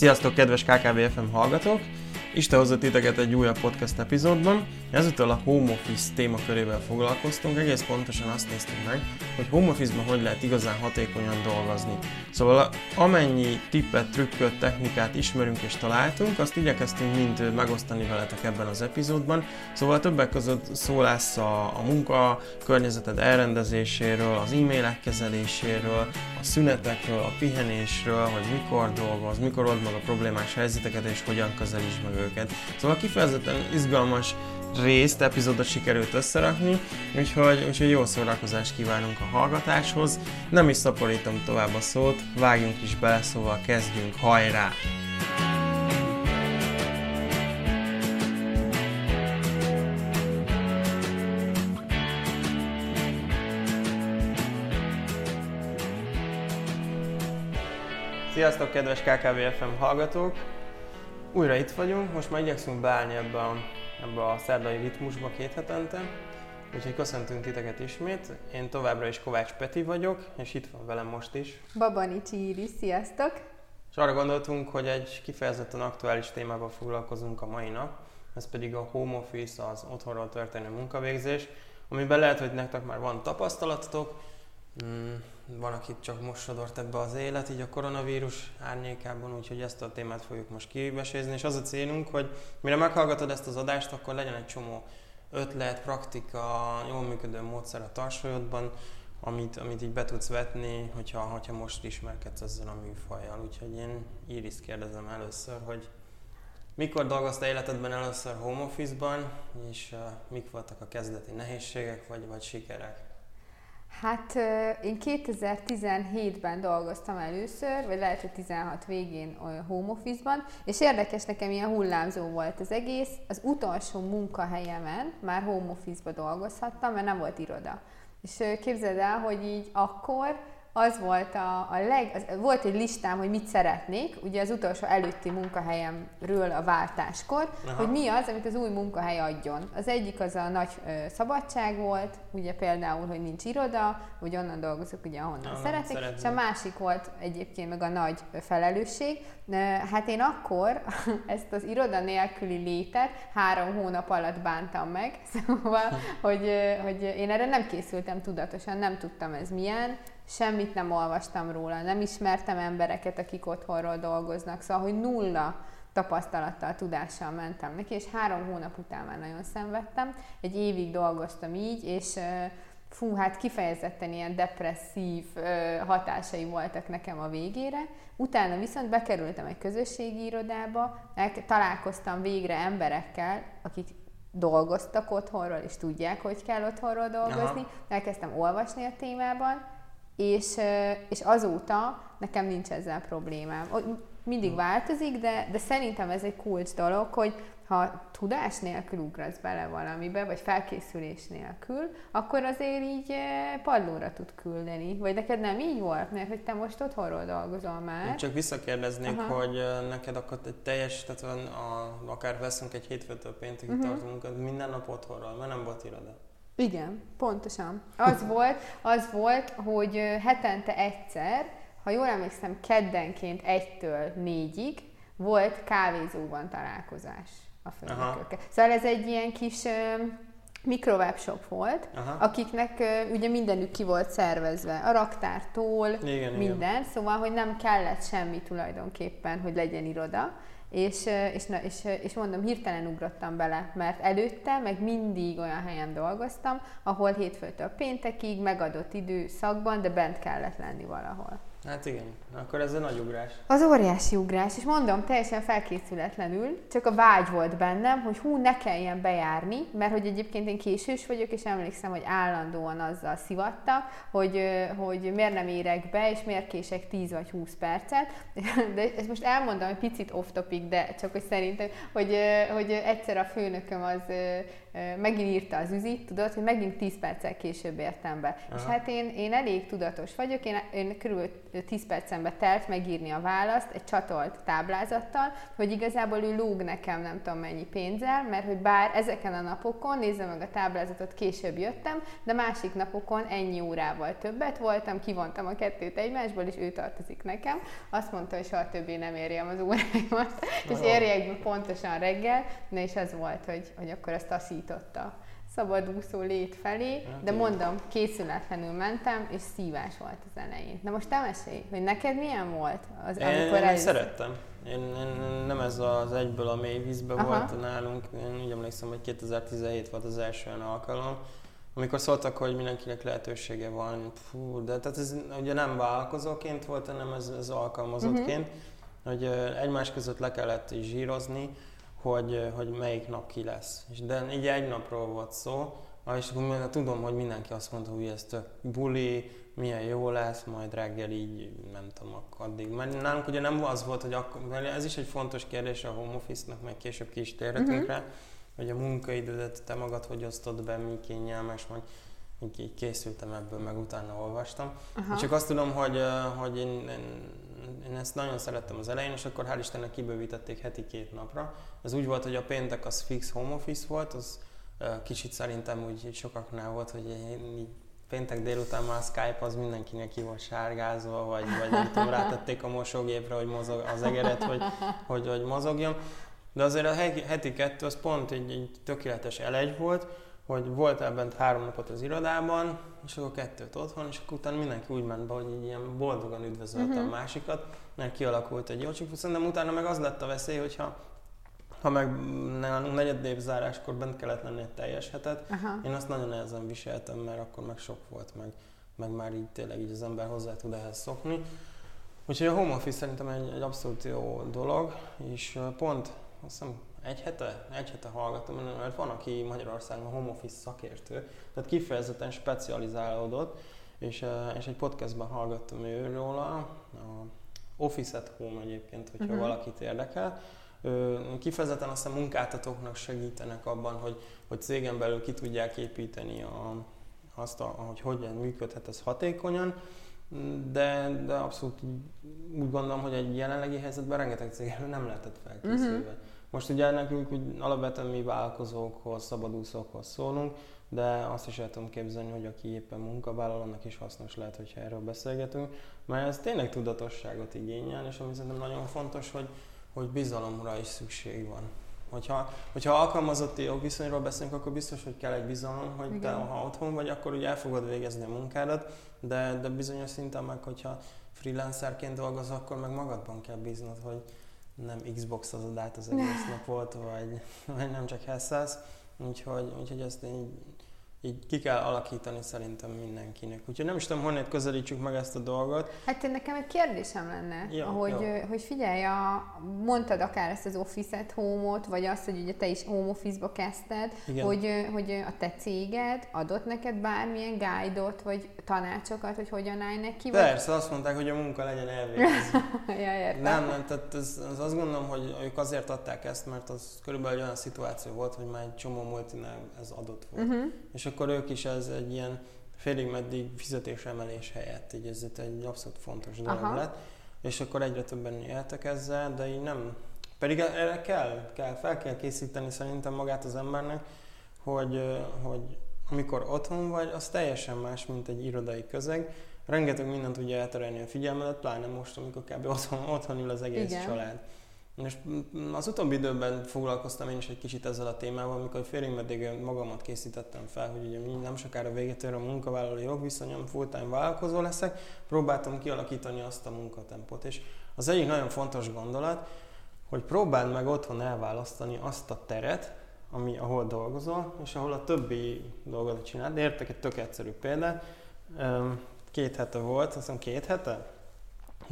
Sziasztok, kedves KKVFM hallgatók! Isten hozott titeket egy újabb podcast epizódban. Ezúttal a home office témakörével foglalkoztunk, egész pontosan azt néztük meg, hogy home office-ban hogy lehet igazán hatékonyan dolgozni. Szóval amennyi tippet, trükköt, technikát ismerünk és találtunk, azt igyekeztünk mind megosztani veletek ebben az epizódban. Szóval többek között szó lesz a, a munka környezeted elrendezéséről, az e-mailek kezeléséről, a szünetekről, a pihenésről, hogy mikor dolgoz, mikor old meg a problémás helyzeteket és hogyan közelíts meg őket. Szóval kifejezetten izgalmas részt, epizódot sikerült összerakni, úgyhogy, úgyhogy jó szórakozást kívánunk a hallgatáshoz. Nem is szaporítom tovább a szót, vágjunk is bele, szóval kezdjünk, hajrá! Sziasztok, kedves KKVFM hallgatók! Újra itt vagyunk, most már igyekszünk beállni ebbe a, ebbe a szerdai ritmusba két hetente, úgyhogy köszöntünk titeket ismét. Én továbbra is Kovács Peti vagyok, és itt van velem most is. Babanicsi Iris, sziasztok! És arra gondoltunk, hogy egy kifejezetten aktuális témával foglalkozunk a mai nap, ez pedig a home office, az otthonról történő munkavégzés, amiben lehet, hogy nektek már van tapasztalatotok, mm, van, akit csak most sodort ebbe az élet, így a koronavírus árnyékában, úgyhogy ezt a témát fogjuk most kibesézni, és az a célunk, hogy mire meghallgatod ezt az adást, akkor legyen egy csomó ötlet, praktika, jól működő módszer a tarsolyodban, amit, amit így be tudsz vetni, hogyha, hogyha most ismerkedsz ezzel a műfajjal. Úgyhogy én Iris kérdezem először, hogy mikor dolgoztál életedben először home office-ban, és uh, mik voltak a kezdeti nehézségek vagy, vagy sikerek? Hát én 2017-ben dolgoztam először, vagy lehet, hogy 16 végén home office-ban, és érdekes nekem ilyen hullámzó volt az egész. Az utolsó munkahelyemen már home office-ba dolgozhattam, mert nem volt iroda. És képzeld el, hogy így akkor az volt a, a leg, az, volt egy listám, hogy mit szeretnék, ugye az utolsó előtti munkahelyemről a váltáskor, Aha. hogy mi az, amit az új munkahely adjon. Az egyik az a nagy ö, szabadság volt, ugye például, hogy nincs iroda, hogy onnan dolgozok, ugye ahonnan Aha, szeretnék, szeretnék, és a másik volt egyébként meg a nagy felelősség. Hát én akkor ezt az iroda nélküli létet három hónap alatt bántam meg, szóval, hogy, hogy én erre nem készültem tudatosan, nem tudtam ez milyen, semmit nem olvastam róla, nem ismertem embereket, akik otthonról dolgoznak, szóval, hogy nulla tapasztalattal, tudással mentem neki, és három hónap után már nagyon szenvedtem. Egy évig dolgoztam így, és fú, hát kifejezetten ilyen depresszív hatásai voltak nekem a végére. Utána viszont bekerültem egy közösségi irodába, találkoztam végre emberekkel, akik dolgoztak otthonról, és tudják, hogy kell otthonról dolgozni. Aha. Elkezdtem olvasni a témában, és, és azóta nekem nincs ezzel problémám. Mindig hm. változik, de, de szerintem ez egy kulcs dolog, hogy ha tudás nélkül ugrasz bele valamibe, vagy felkészülés nélkül, akkor azért így padlóra tud küldeni. Vagy neked nem így volt, mert hogy te most otthonról dolgozol már. Én csak visszakérdeznék, Aha. hogy neked akkor egy teljes, tehát a, akár veszünk egy hétfőtől péntekig uh-huh. tartunk, minden nap otthonról, mert nem volt iroda. Igen, pontosan. Az volt, az volt, hogy hetente egyszer, ha jól emlékszem, keddenként egytől négyig volt kávézóban találkozás a főnökökkel. Szóval ez egy ilyen kis mikrovebshop volt, Aha. akiknek uh, ugye mindenük ki volt szervezve, a raktártól, igen, minden, igen. szóval, hogy nem kellett semmi tulajdonképpen, hogy legyen iroda, és, és, és, és mondom, hirtelen ugrottam bele, mert előtte meg mindig olyan helyen dolgoztam, ahol hétfőtől péntekig megadott időszakban, de bent kellett lenni valahol. Hát igen, akkor ez a nagy ugrás. Az óriási ugrás, és mondom, teljesen felkészületlenül, csak a vágy volt bennem, hogy hú, ne kelljen bejárni, mert hogy egyébként én késős vagyok, és emlékszem, hogy állandóan azzal szivattak, hogy, hogy miért nem érek be, és miért kések 10 vagy 20 percet. De ezt most elmondom egy picit off topic, de csak hogy szerintem, hogy, hogy egyszer a főnököm az megint írta az üzit, tudod, hogy megint 10 perccel később értem be. Aha. És hát én, én elég tudatos vagyok, én, én körülbelül 10 percembe telt megírni a választ egy csatolt táblázattal, hogy igazából ő lóg nekem nem tudom mennyi pénzzel, mert hogy bár ezeken a napokon, nézze meg a táblázatot, később jöttem, de másik napokon ennyi órával többet voltam, kivontam a kettőt egymásból, és ő tartozik nekem. Azt mondta, hogy soha többé nem érjem az óráimat, és érjek be pontosan reggel, na és az volt, hogy, hogy akkor ezt taszította szabadúszó lét felé, hát de mondom, készületlenül mentem, és szívás volt az elején. Na most te mesélj, hogy neked milyen volt az, én, amikor én, először... szerettem. Én, én, nem ez az egyből a mély vízbe Aha. volt nálunk, én úgy emlékszem, hogy 2017 volt az első olyan alkalom, amikor szóltak, hogy mindenkinek lehetősége van, fú, de tehát ez ugye nem vállalkozóként volt, hanem ez, ez alkalmazottként, uh-huh. hogy egymás között le kellett zsírozni, hogy, hogy melyik nap ki lesz. És de így egy napról volt szó, és akkor tudom, hogy mindenki azt mondta, hogy ez tök buli, milyen jó lesz, majd reggel így, nem tudom, addig. Mert nálunk ugye nem az volt, hogy akkor, mert ez is egy fontos kérdés a home office-nak, meg később ki is térhetünk uh-huh. rá, hogy a munkaidődet te magad hogy osztod be, mi kényelmes, majd így, készültem ebből, meg utána olvastam. Uh-huh. Csak azt tudom, hogy, hogy én, én, én ezt nagyon szerettem az elején, és akkor hál' Istennek kibővítették heti két napra. Ez úgy volt, hogy a péntek az fix home office volt, az kicsit szerintem úgy sokaknál volt, hogy én péntek délután már a Skype az mindenkinek ki volt sárgázva, vagy, vagy nem tudom, rátették a mosógépre, hogy mozog az egeret, hogy, hogy, hogy mozogjon. De azért a heti kettő az pont egy, egy tökéletes elegy volt, hogy volt ebben három napot az irodában, és akkor kettőt otthon, és akkor utána mindenki úgy ment be, hogy így ilyen boldogan üdvözölte uh-huh. a mhm. másikat, mert kialakult egy jó, csak szerintem utána meg az lett a veszély, hogyha ha meg negyed évzáráskor bent kellett lenni egy teljes hetet, Aha. én azt nagyon nehezen viseltem, mert akkor meg sok volt, meg, meg már így tényleg így az ember hozzá tud ehhez szokni. Úgyhogy a home office szerintem egy, egy abszolút jó dolog, és pont azt hiszem egy hete, egy hete hallgatom, mert van, aki Magyarországon home office szakértő, tehát kifejezetten specializálódott, és, és egy podcastban hallgattam őről, a Office at Home egyébként, hogyha uh-huh. valakit érdekel, Kifejezetten azt a munkáltatóknak segítenek abban, hogy, hogy cégen belül ki tudják építeni a, azt, a, hogy hogyan működhet ez hatékonyan, de, de abszolút úgy gondolom, hogy egy jelenlegi helyzetben rengeteg cég nem lehetett felkészülve. Uh-huh. Most ugye nekünk úgy alapvetően mi vállalkozókhoz, szabadúszókhoz szólunk, de azt is el tudom képzelni, hogy aki éppen munkavállaló, annak is hasznos lehet, hogyha erről beszélgetünk, mert ez tényleg tudatosságot igényel, és ami szerintem nagyon fontos, hogy, hogy bizalomra is szükség van. Hogyha, hogyha alkalmazotti jogviszonyról beszélünk, akkor biztos, hogy kell egy bizalom, hogy Igen. te, ha otthon vagy, akkor ugye el fogod végezni a munkádat, de, de bizonyos szinten meg, hogyha freelancerként dolgozol, akkor meg magadban kell bíznod, hogy nem Xbox-ozod át az egész napot, vagy, vagy nem csak hesszelsz. Úgyhogy, úgyhogy ezt én így ki kell alakítani szerintem mindenkinek. Úgyhogy nem is tudom, honnét közelítsük meg ezt a dolgot. Hát én nekem egy kérdésem lenne, ja, hogy, ja. hogy figyelj, a, mondtad akár ezt az Office at Home-ot, vagy azt, hogy ugye te is home office-ba kezdted, hogy, hogy a te céged adott neked bármilyen guide-ot, vagy tanácsokat, hogy hogyan állj neki? Persze, vagy... azt mondták, hogy a munka legyen elvégezve. ja, értem. Nem, nem, tehát ez, ez azt gondolom, hogy ők azért adták ezt, mert az körülbelül olyan szituáció volt, hogy már egy csomó multinál ez adott volt. Uh-huh. És akkor ők is ez egy ilyen félig meddig fizetésemelés helyett, így ez egy abszolút fontos dolog Aha. lett, és akkor egyre többen éltek ezzel, de így nem, pedig erre kell, kell, fel kell készíteni szerintem magát az embernek, hogy, hogy amikor otthon vagy, az teljesen más, mint egy irodai közeg. Rengeteg mindent tudja elterelni a figyelmedet, pláne most, amikor kb. otthon, otthon ül az egész Igen. család. És az utóbbi időben foglalkoztam én is egy kicsit ezzel a témával, amikor félig meddig magamat készítettem fel, hogy ugye nem sokára véget ér a munkavállalói jogviszonyom, full-time vállalkozó leszek, próbáltam kialakítani azt a munkatempot. És az egyik nagyon fontos gondolat, hogy próbáld meg otthon elválasztani azt a teret, ami, ahol dolgozol, és ahol a többi dolgot csinálod. Értek egy tök egyszerű példát. Két hete volt, azt hiszem két hete,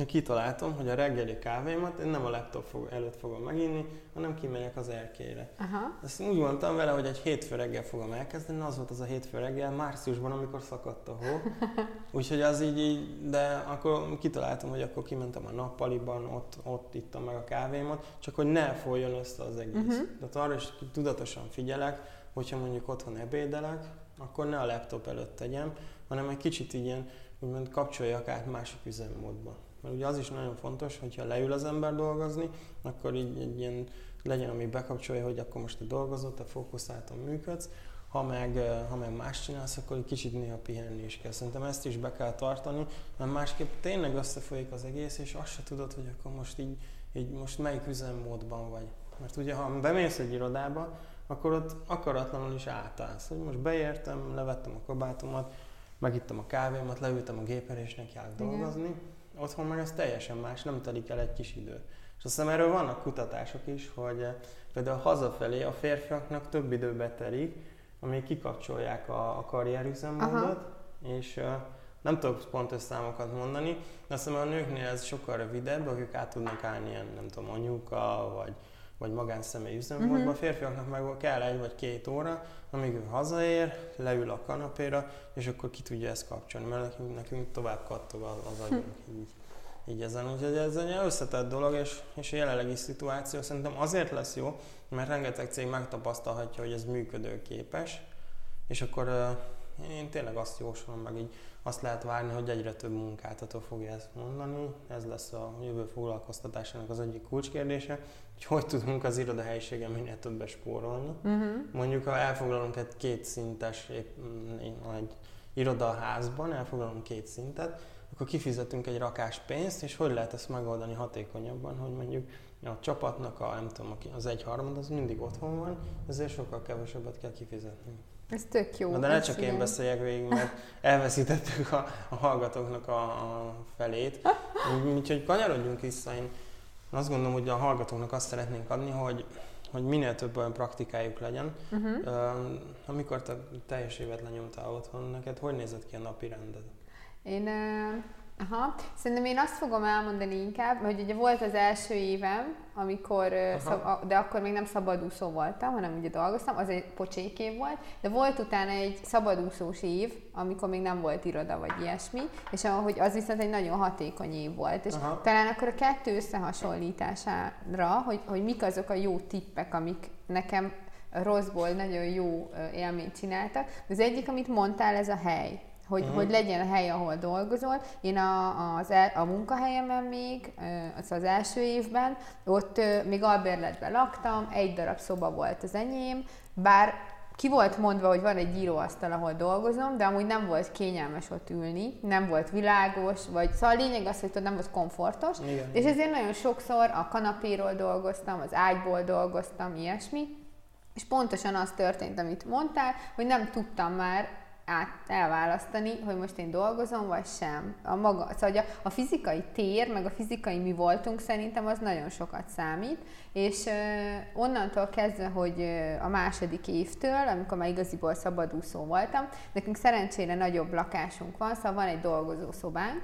kitaláltam, hogy a reggeli kávémat én nem a laptop fog, előtt fogom meginni, hanem kimegyek az erkére. Aha. Ezt úgy mondtam vele, hogy egy hétfő reggel fogom elkezdeni, az volt az a hétfő reggel, márciusban, amikor szakadt a hó. Úgyhogy az így, így, de akkor kitaláltam, hogy akkor kimentem a nappaliban, ott, ott ittam meg a kávémat, csak hogy ne folyjon össze az egész. Uh-huh. Tehát arra is tudatosan figyelek, hogyha mondjuk otthon ebédelek, akkor ne a laptop előtt tegyem, hanem egy kicsit ilyen, úgymond kapcsoljak át másik üzemmódba. Mert ugye az is nagyon fontos, hogyha leül az ember dolgozni, akkor így egy ilyen legyen, ami bekapcsolja, hogy akkor most te dolgozol, te fókuszáltan működsz, ha meg, ha meg más csinálsz, akkor egy kicsit néha pihenni is kell. Szerintem ezt is be kell tartani, mert másképp tényleg összefolyik az egész, és azt se tudod, hogy akkor most így, így most melyik üzemmódban vagy. Mert ugye, ha bemész egy irodába, akkor ott akaratlanul is átállsz. Hogy most beértem, levettem a kabátomat, megittem a kávémat, leültem a gépre, és nekiállok dolgozni. Otthon meg ez teljesen más, nem telik el egy kis idő. És azt hiszem erről vannak kutatások is, hogy például hazafelé a férfiaknak több időbe telik, amíg kikapcsolják a, a karrierüzemmódot, és uh, nem tudok pontos számokat mondani, de azt hiszem a nőknél ez sokkal rövidebb, akik át tudnak állni ilyen, nem tudom, anyuka, vagy, vagy magánszemély üzemmódba. Uh-huh. A férfiaknak meg kell egy vagy két óra, amíg ő hazaér, leül a kanapéra, és akkor ki tudja ezt kapcsolni, mert nekünk, nekünk tovább kattog az, az agyunk így, így ezen. Úgyhogy ez egy összetett dolog, és, és a jelenlegi szituáció szerintem azért lesz jó, mert rengeteg cég megtapasztalhatja, hogy ez működőképes, és akkor én tényleg azt jósolom, meg így azt lehet várni, hogy egyre több munkáltató fogja ezt mondani. Ez lesz a jövő foglalkoztatásának az egyik kulcskérdése, hogy hogy tudunk az irodahelyiségen minél többet spórolni. Uh-huh. Mondjuk, ha elfoglalunk egy két szintes mm, egy irodaházban, elfoglalunk két szintet, akkor kifizetünk egy rakás pénzt, és hogy lehet ezt megoldani hatékonyabban, hogy mondjuk a csapatnak a, nem tudom, az egy harmad az mindig otthon van, ezért sokkal kevesebbet kell kifizetni. Ez tök jó. Na, de ne csak igen. én beszéljek végig, mert elveszítettük a, a hallgatóknak a, a felét. Úgyhogy kanyarodjunk vissza. Én azt gondolom, hogy a hallgatóknak azt szeretnénk adni, hogy, hogy minél több olyan praktikájuk legyen. Uh-huh. Uh, amikor te teljes évet lenyomtál otthon, neked hogy nézett ki a napi rended? Én uh Aha. Szerintem én azt fogom elmondani inkább, hogy ugye volt az első évem, amikor, szab, de akkor még nem szabadúszó voltam, hanem ugye dolgoztam, az egy pocsék év volt, de volt utána egy szabadúszós év, amikor még nem volt iroda vagy ilyesmi, és ahogy az viszont egy nagyon hatékony év volt. És Aha. talán akkor a kettő összehasonlítására, hogy, hogy mik azok a jó tippek, amik nekem rosszból nagyon jó élményt csináltak. Az egyik, amit mondtál, ez a hely hogy, uh-huh. hogy legyen a hely, ahol dolgozol. Én a, az el, a munkahelyemen még, az az első évben, ott még albérletben laktam, egy darab szoba volt az enyém, bár ki volt mondva, hogy van egy íróasztal, ahol dolgozom, de amúgy nem volt kényelmes ott ülni, nem volt világos, vagy szóval a lényeg az, hogy nem volt komfortos, Igen. és ezért nagyon sokszor a kanapéról dolgoztam, az ágyból dolgoztam, ilyesmi, és pontosan az történt, amit mondtál, hogy nem tudtam már át, elválasztani, hogy most én dolgozom, vagy sem. A, maga, szóval a, a fizikai tér, meg a fizikai mi voltunk szerintem az nagyon sokat számít, és onnantól kezdve, hogy a második évtől, amikor már igaziból szabadúszó voltam, nekünk szerencsére nagyobb lakásunk van, szóval van egy dolgozószobánk,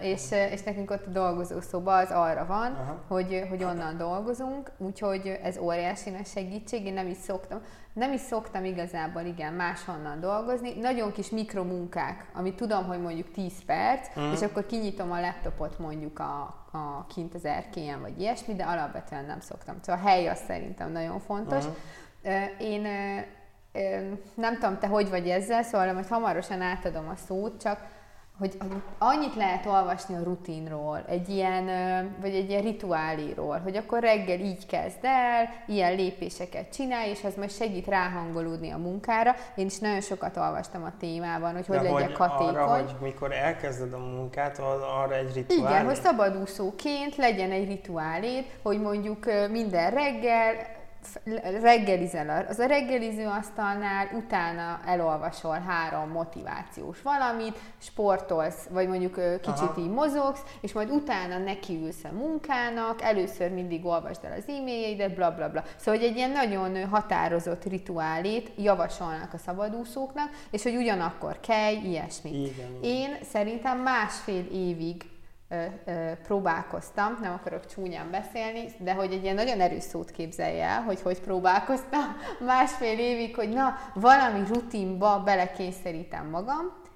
és, és nekünk ott a dolgozószoba az arra van, Aha. hogy, hogy onnan dolgozunk, úgyhogy ez óriási nagy segítség, én nem is szoktam nem is szoktam igazából igen máshonnan dolgozni. Nagyon kis mikromunkák, amit tudom, hogy mondjuk 10 perc, mm. és akkor kinyitom a laptopot mondjuk a, a kint az erkélyen, vagy ilyesmi, de alapvetően nem szoktam. Szóval a hely az szerintem nagyon fontos. Mm. Én nem tudom, te hogy vagy ezzel, szóval majd hamarosan átadom a szót, csak hogy, hogy annyit lehet olvasni a rutinról, egy ilyen, vagy egy ilyen rituáléról, hogy akkor reggel így kezd el, ilyen lépéseket csinálj, és az majd segít ráhangolódni a munkára. Én is nagyon sokat olvastam a témában, hogy hogy legyek hatékony. Arra, hogy mikor elkezded a munkát, arra egy rituálé? Igen, hogy szabadúszóként legyen egy rituáléd, hogy mondjuk minden reggel reggelizel, az a reggeliző asztalnál, utána elolvasol három motivációs valamit, sportolsz, vagy mondjuk kicsit Aha. így mozogsz, és majd utána nekiülsz a munkának, először mindig olvasd el az e-mailjeidet, bla bla bla. Szóval, hogy egy ilyen nagyon határozott rituálét javasolnak a szabadúszóknak, és hogy ugyanakkor kell, ilyesmi. Igen. Én szerintem másfél évig próbálkoztam, nem akarok csúnyán beszélni, de hogy egy ilyen nagyon erős szót képzelje el, hogy hogy próbálkoztam másfél évig, hogy na, valami rutinba belekényszerítem magam,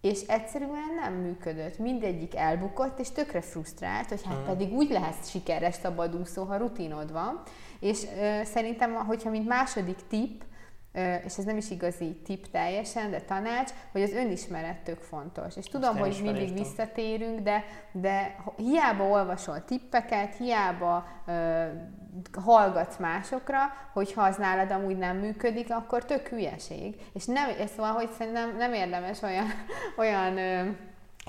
és egyszerűen nem működött. Mindegyik elbukott, és tökre frusztrált, hogy hát pedig úgy lehet sikeres szabadúszó, ha rutinod van. És ö, szerintem, hogyha mint második tipp, és ez nem is igazi tip teljesen, de tanács, hogy az önismeret tök fontos. És tudom, hogy mindig felírtam. visszatérünk, de, de hiába olvasol tippeket, hiába uh, hallgatsz másokra, hogyha az nálad amúgy nem működik, akkor tök hülyeség. És nem, ez szóval, hogy szerintem nem érdemes olyan, olyan uh,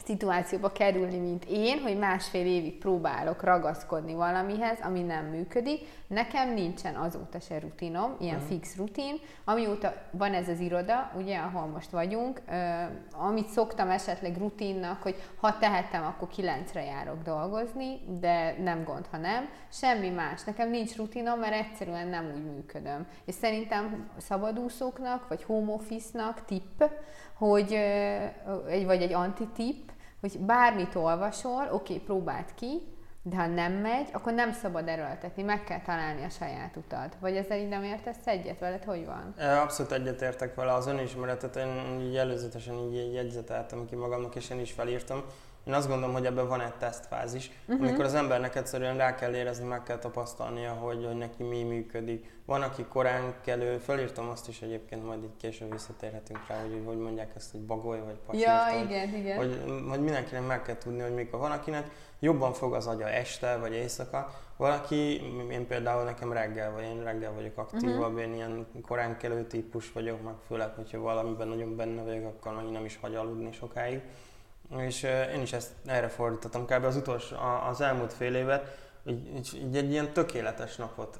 szituációba kerülni, mint én, hogy másfél évig próbálok ragaszkodni valamihez, ami nem működik. Nekem nincsen azóta se rutinom, ilyen uh-huh. fix rutin, amióta van ez az iroda, ugye, ahol most vagyunk, uh, amit szoktam esetleg rutinnak, hogy ha tehetem, akkor kilencre járok dolgozni, de nem gond, ha nem. Semmi más. Nekem nincs rutinom, mert egyszerűen nem úgy működöm. És szerintem szabadúszóknak, vagy home office-nak tipp, hogy, egy, vagy egy antitip, hogy bármit olvasol, oké, okay, próbáld ki, de ha nem megy, akkor nem szabad erőltetni, meg kell találni a saját utat. Vagy ezzel így nem értesz egyet veled, hogy van? Abszolút egyetértek vele, az önismeretet én így előzetesen így jegyzeteltem ki magamnak, és én is felírtam. Én azt gondolom, hogy ebben van egy tesztfázis, uh-huh. amikor az embernek egyszerűen rá kell érezni, meg kell tapasztalnia, hogy, hogy neki mi működik. Van, aki korán kelő, fölírtam azt is egyébként, majd így később visszatérhetünk rá, hogy hogy mondják ezt, hogy bagoly vagy pasírt. Ja, hogy, igen, igen. Hogy, hogy mindenkinek meg kell tudni, hogy mikor van, akinek jobban fog az agya este vagy éjszaka, valaki, én például nekem reggel vagy, én reggel vagyok aktívabb, uh-huh. én ilyen korán kelő típus vagyok, meg főleg, hogyha valamiben nagyon benne vagyok, akkor meg nem is hagy aludni sokáig és én is ezt erre fordítottam kb. az utolsó, az elmúlt fél évet, így, így egy ilyen tökéletes napot.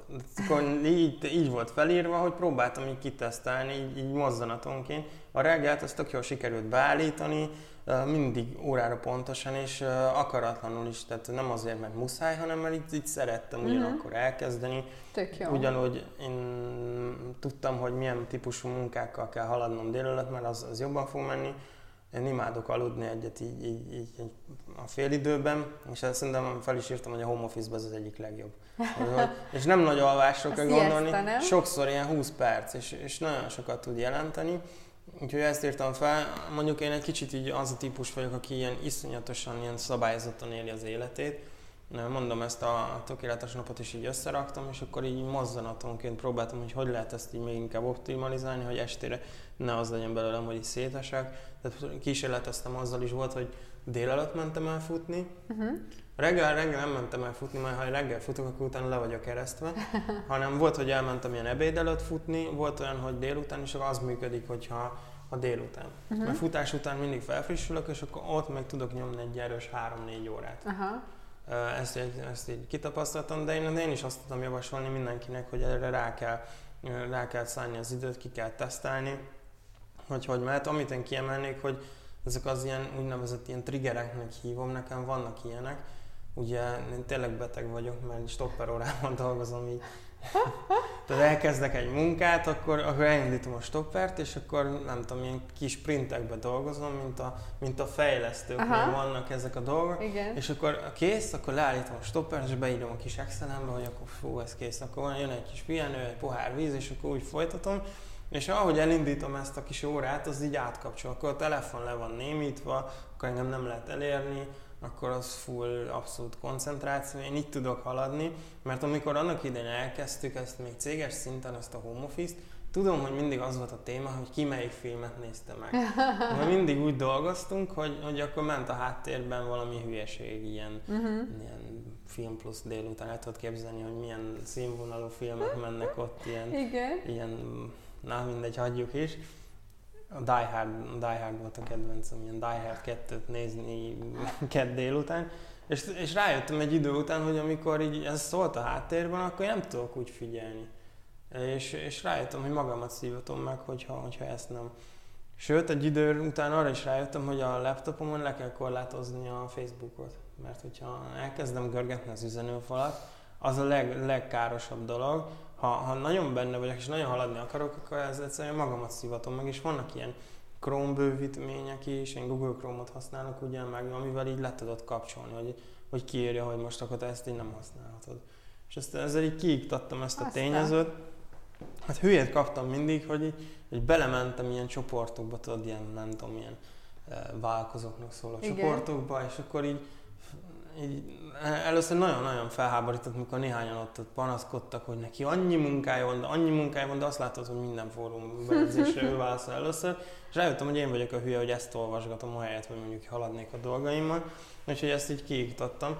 Így, így volt felírva, hogy próbáltam így kitesztelni, így, így mozzanatonként. A reggelt azt tök jól sikerült beállítani, mindig órára pontosan, és akaratlanul is, tehát nem azért, mert muszáj, hanem mert így, így szerettem uh-huh. ugyanakkor elkezdeni. Tök jó. Ugyanúgy én tudtam, hogy milyen típusú munkákkal kell haladnom délelőtt, mert az, az jobban fog menni, én imádok aludni egyet így, így, így, így a félidőben, és ezt szerintem fel is írtam, hogy a home office ez az egyik legjobb. és nem nagy alvásra kell gondolni, nem? sokszor ilyen 20 perc, és, és nagyon sokat tud jelenteni. Úgyhogy ezt írtam fel, mondjuk én egy kicsit így az a típus vagyok, aki ilyen iszonyatosan, ilyen szabályozottan éli az életét, mondom, ezt a tökéletes napot is így összeraktam, és akkor így mozzanatonként próbáltam, hogy hogy lehet ezt így még inkább optimalizálni, hogy estére ne az legyen belőlem, hogy szétesek. Tehát kísérleteztem azzal is volt, hogy délelőtt mentem el futni, uh-huh. Reggel, reggel nem mentem el futni, mert ha reggel futok, akkor utána le vagyok keresztve, hanem volt, hogy elmentem ilyen ebéd előtt futni, volt olyan, hogy délután, és az működik, hogyha a délután. Uh-huh. Mert futás után mindig felfrissülök, és akkor ott meg tudok nyomni egy erős 3-4 órát. Uh-huh ezt, ezt így kitapasztaltam, de én, én is azt tudom javasolni mindenkinek, hogy erre rá kell, rá kell szállni az időt, ki kell tesztelni, hogy hogy mert amit én kiemelnék, hogy ezek az ilyen úgynevezett ilyen triggereknek hívom, nekem vannak ilyenek, ugye én tényleg beteg vagyok, mert stopper órában dolgozom így. Tehát elkezdek egy munkát, akkor, akkor elindítom a stoppert, és akkor nem tudom, ilyen kis printekbe dolgozom, mint a, mint a fejlesztőknél vannak ezek a dolgok, Igen. és akkor kész, akkor leállítom a stoppert, és beírom a kis Excelembe, hogy akkor fú, ez kész, akkor van, jön egy kis pihenő, egy pohár víz, és akkor úgy folytatom, és ahogy elindítom ezt a kis órát, az így átkapcsol, akkor a telefon le van némítva, akkor engem nem lehet elérni, akkor az full abszolút koncentráció. Én így tudok haladni, mert amikor annak idején elkezdtük ezt még céges szinten, ezt a home office-t, tudom, hogy mindig az volt a téma, hogy ki melyik filmet nézte meg. Mert mindig úgy dolgoztunk, hogy, hogy akkor ment a háttérben valami hülyeség, ilyen, uh-huh. ilyen film plusz délután el tudod képzelni, hogy milyen színvonalú filmek mennek ott, ilyen, Igen. ilyen na mindegy, hagyjuk is a Die Hard, Die Hard volt a kedvencem, ilyen Die Hard 2-t nézni kedd délután, és, és rájöttem egy idő után, hogy amikor így ez szólt a háttérben, akkor nem tudok úgy figyelni. És, és rájöttem, hogy magamat szívatom meg, hogyha, hogyha ezt nem. Sőt, egy idő után arra is rájöttem, hogy a laptopomon le kell korlátozni a Facebookot. Mert hogyha elkezdem görgetni az üzenőfalat, az a leg, legkárosabb dolog, ha, ha nagyon benne vagyok és nagyon haladni akarok, akkor ez egyszerűen magamat szívatom meg, és vannak ilyen Chrome bővítmények is, én Google Chrome-ot használok ugye, meg amivel így le tudod kapcsolni, hogy, hogy kiírja, hogy most akkor te ezt így nem használhatod. És ezt, ezzel így kiiktattam ezt a Aztán. tényezőt. Hát hülyét kaptam mindig, hogy, így, hogy belementem ilyen csoportokba, tudod, ilyen nem tudom, ilyen e, vállalkozóknak szóló Igen. csoportokba, és akkor így így először nagyon-nagyon felháborított, mikor néhányan ott, ott panaszkodtak, hogy neki annyi munkája van, de annyi munkája van, de azt látod, hogy minden fórum bejegyzésre ő válaszol először. És rájöttem, hogy én vagyok a hülye, hogy ezt olvasgatom a helyet, hogy mondjuk haladnék a dolgaimmal. Úgyhogy ezt így kiiktattam.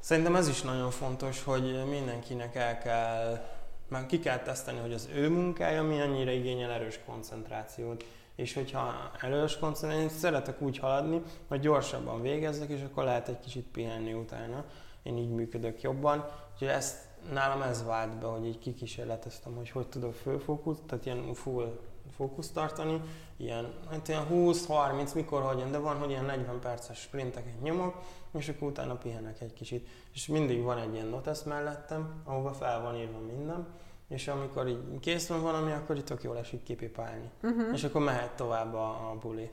Szerintem ez is nagyon fontos, hogy mindenkinek el kell, meg ki kell teszteni, hogy az ő munkája mi annyira igényel erős koncentrációt és hogyha erős koncentráció, én szeretek úgy haladni, hogy gyorsabban végezzek, és akkor lehet egy kicsit pihenni utána. Én így működök jobban. Úgyhogy ezt, nálam ez vált be, hogy így kikísérleteztem, hogy hogy tudok főfókusz, tehát ilyen full fókusz tartani, ilyen, hát ilyen 20-30, mikor hogyan, de van, hogy ilyen 40 perces sprinteket nyomok, és akkor utána pihenek egy kicsit. És mindig van egy ilyen notes mellettem, ahova fel van írva minden, és amikor így kész van valami, akkor itt tök jól esik kipipálni. Uh-huh. És akkor mehet tovább a, a buli.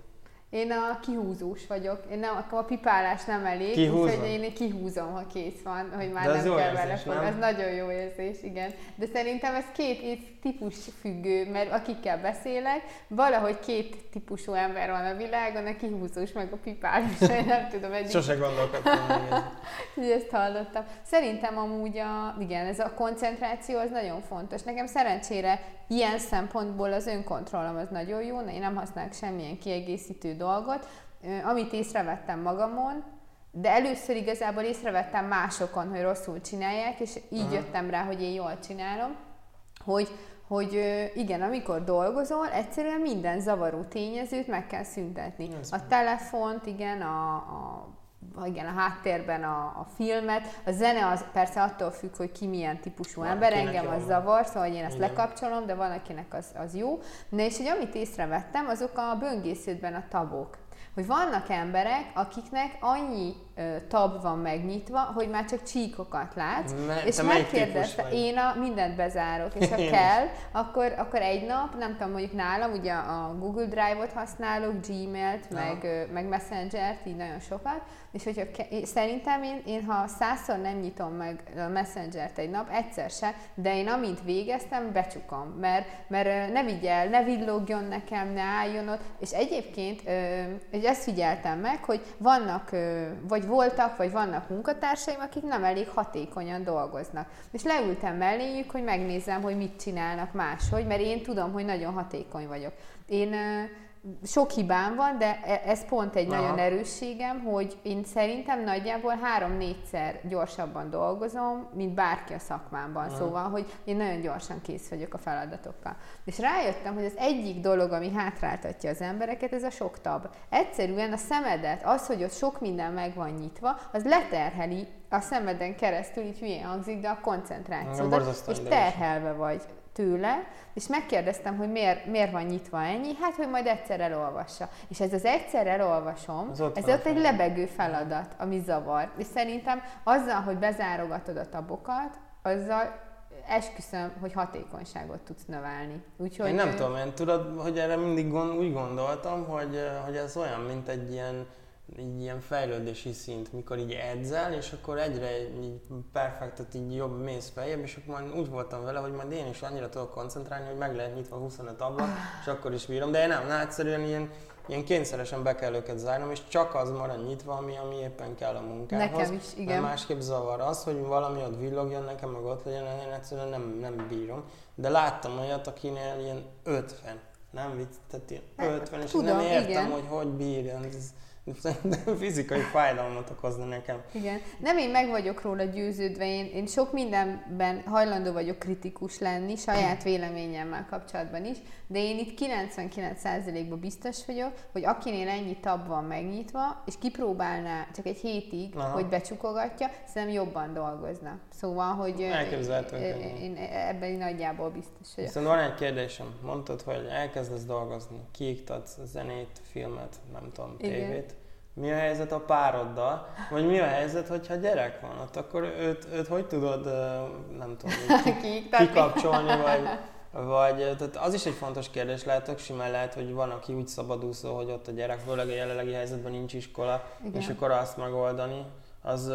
Én a kihúzós vagyok. Én nem, akkor a pipálás nem elég, úgyhogy én kihúzom, ha kész van, hogy már De nem kell vele fog. Ez nagyon jó érzés, igen. De szerintem ez két típus függő, mert akikkel beszélek, valahogy két típusú ember van a világon, a kihúzós meg a pipálás. Én nem tudom, egy. Sose gondolkodtam. hogy ezt hallottam. Szerintem amúgy a, igen, ez a koncentráció az nagyon fontos. Nekem szerencsére ilyen szempontból az önkontrollom az nagyon jó, én nem használok semmilyen kiegészítő dolgot. Amit észrevettem magamon, de először igazából észrevettem másokon, hogy rosszul csinálják, és így Aha. jöttem rá, hogy én jól csinálom, hogy, hogy igen, amikor dolgozol, egyszerűen minden zavaró tényezőt meg kell szüntetni. Ez a telefont, igen, a, a igen, a háttérben a, a filmet. A zene az persze attól függ, hogy ki milyen típusú van, ember, engem az zavar, szóval én ezt Igen. lekapcsolom, de van, akinek az, az jó. Na és hogy amit észrevettem, azok a böngésződben a tabok hogy vannak emberek, akiknek annyi tab van megnyitva, hogy már csak csíkokat látsz, Me, és megkérdezte, én a mindent bezárok, és ha kell, akkor, akkor egy nap, nem tudom, mondjuk nálam, ugye a Google Drive-ot használok, Gmail-t, meg, meg Messenger-t, így nagyon sokat, és hogyha ke- szerintem én, én, ha százszor nem nyitom meg a Messenger-t egy nap, egyszer se, de én amint végeztem, becsukom, mert, mert ne vigyel, ne villogjon nekem, ne álljon ott, és egyébként hogy ezt figyeltem meg, hogy vannak, vagy voltak, vagy vannak munkatársaim, akik nem elég hatékonyan dolgoznak. És leültem melléjük, hogy megnézzem, hogy mit csinálnak máshogy, mert én tudom, hogy nagyon hatékony vagyok. Én sok hibám van, de e- ez pont egy Aha. nagyon erősségem, hogy én szerintem nagyjából három-négyszer gyorsabban dolgozom, mint bárki a szakmámban. Aha. Szóval, hogy én nagyon gyorsan kész vagyok a feladatokkal. És rájöttem, hogy az egyik dolog, ami hátráltatja az embereket, ez a sok tab. Egyszerűen a szemedet, az, hogy ott sok minden meg van nyitva, az leterheli a szemeden keresztül, így hülyén hangzik, de a koncentrációdat, és terhelve vagy tőle, és megkérdeztem, hogy miért, miért van nyitva ennyi, hát, hogy majd egyszer elolvassa. És ez az egyszer elolvasom, az ott ez ott egy lebegő feladat, ami zavar. És szerintem azzal, hogy bezárogatod a tabokat, azzal esküszöm, hogy hatékonyságot tudsz növelni. Úgyhogy én nem ő... tudom, én tudod, hogy erre mindig gond, úgy gondoltam, hogy, hogy ez olyan, mint egy ilyen így ilyen fejlődési szint, mikor így edzel, és akkor egyre így perfektet így jobb mész feljebb, és akkor majd úgy voltam vele, hogy majd én is annyira tudok koncentrálni, hogy meg lehet nyitva 25 abban, és akkor is bírom, de én nem, na, egyszerűen ilyen, ilyen kényszeresen be kell őket zárnom, és csak az marad nyitva, ami, ami éppen kell a munkához. Nekem is, igen. Mert másképp zavar az, hogy valami ott villogjon nekem, meg ott legyen, én egyszerűen nem, nem bírom. De láttam olyat, akinél ilyen 50, nem vicc, tehát ilyen 50, és Tudom, nem értem, igen. hogy hogy bírjon. Ez, fizikai fájdalmat okozna nekem. Igen. Nem én meg vagyok róla győződve, én, én sok mindenben hajlandó vagyok kritikus lenni, saját véleményemmel kapcsolatban is, de én itt 99%-ban biztos vagyok, hogy akinél ennyi tab van megnyitva, és kipróbálná csak egy hétig, Aha. hogy becsukogatja, szerintem jobban dolgozna. Szóval, hogy én, én ebben nagyjából biztos vagyok. Viszont van egy kérdésem. Mondtad, hogy elkezdesz dolgozni, kiiktatsz zenét, filmet, nem tudom, tévét. Mi a helyzet a pároddal? Vagy mi a helyzet, hogyha gyerek van ott, akkor őt, őt hogy tudod, nem tudom, ki, kikapcsolni, vagy, vagy tehát az is egy fontos kérdés, lehet, hogy simán lehet, hogy van, aki úgy szabadúszó, hogy ott a gyerek, főleg a jelenlegi helyzetben nincs iskola, Igen. és akkor azt megoldani. Az,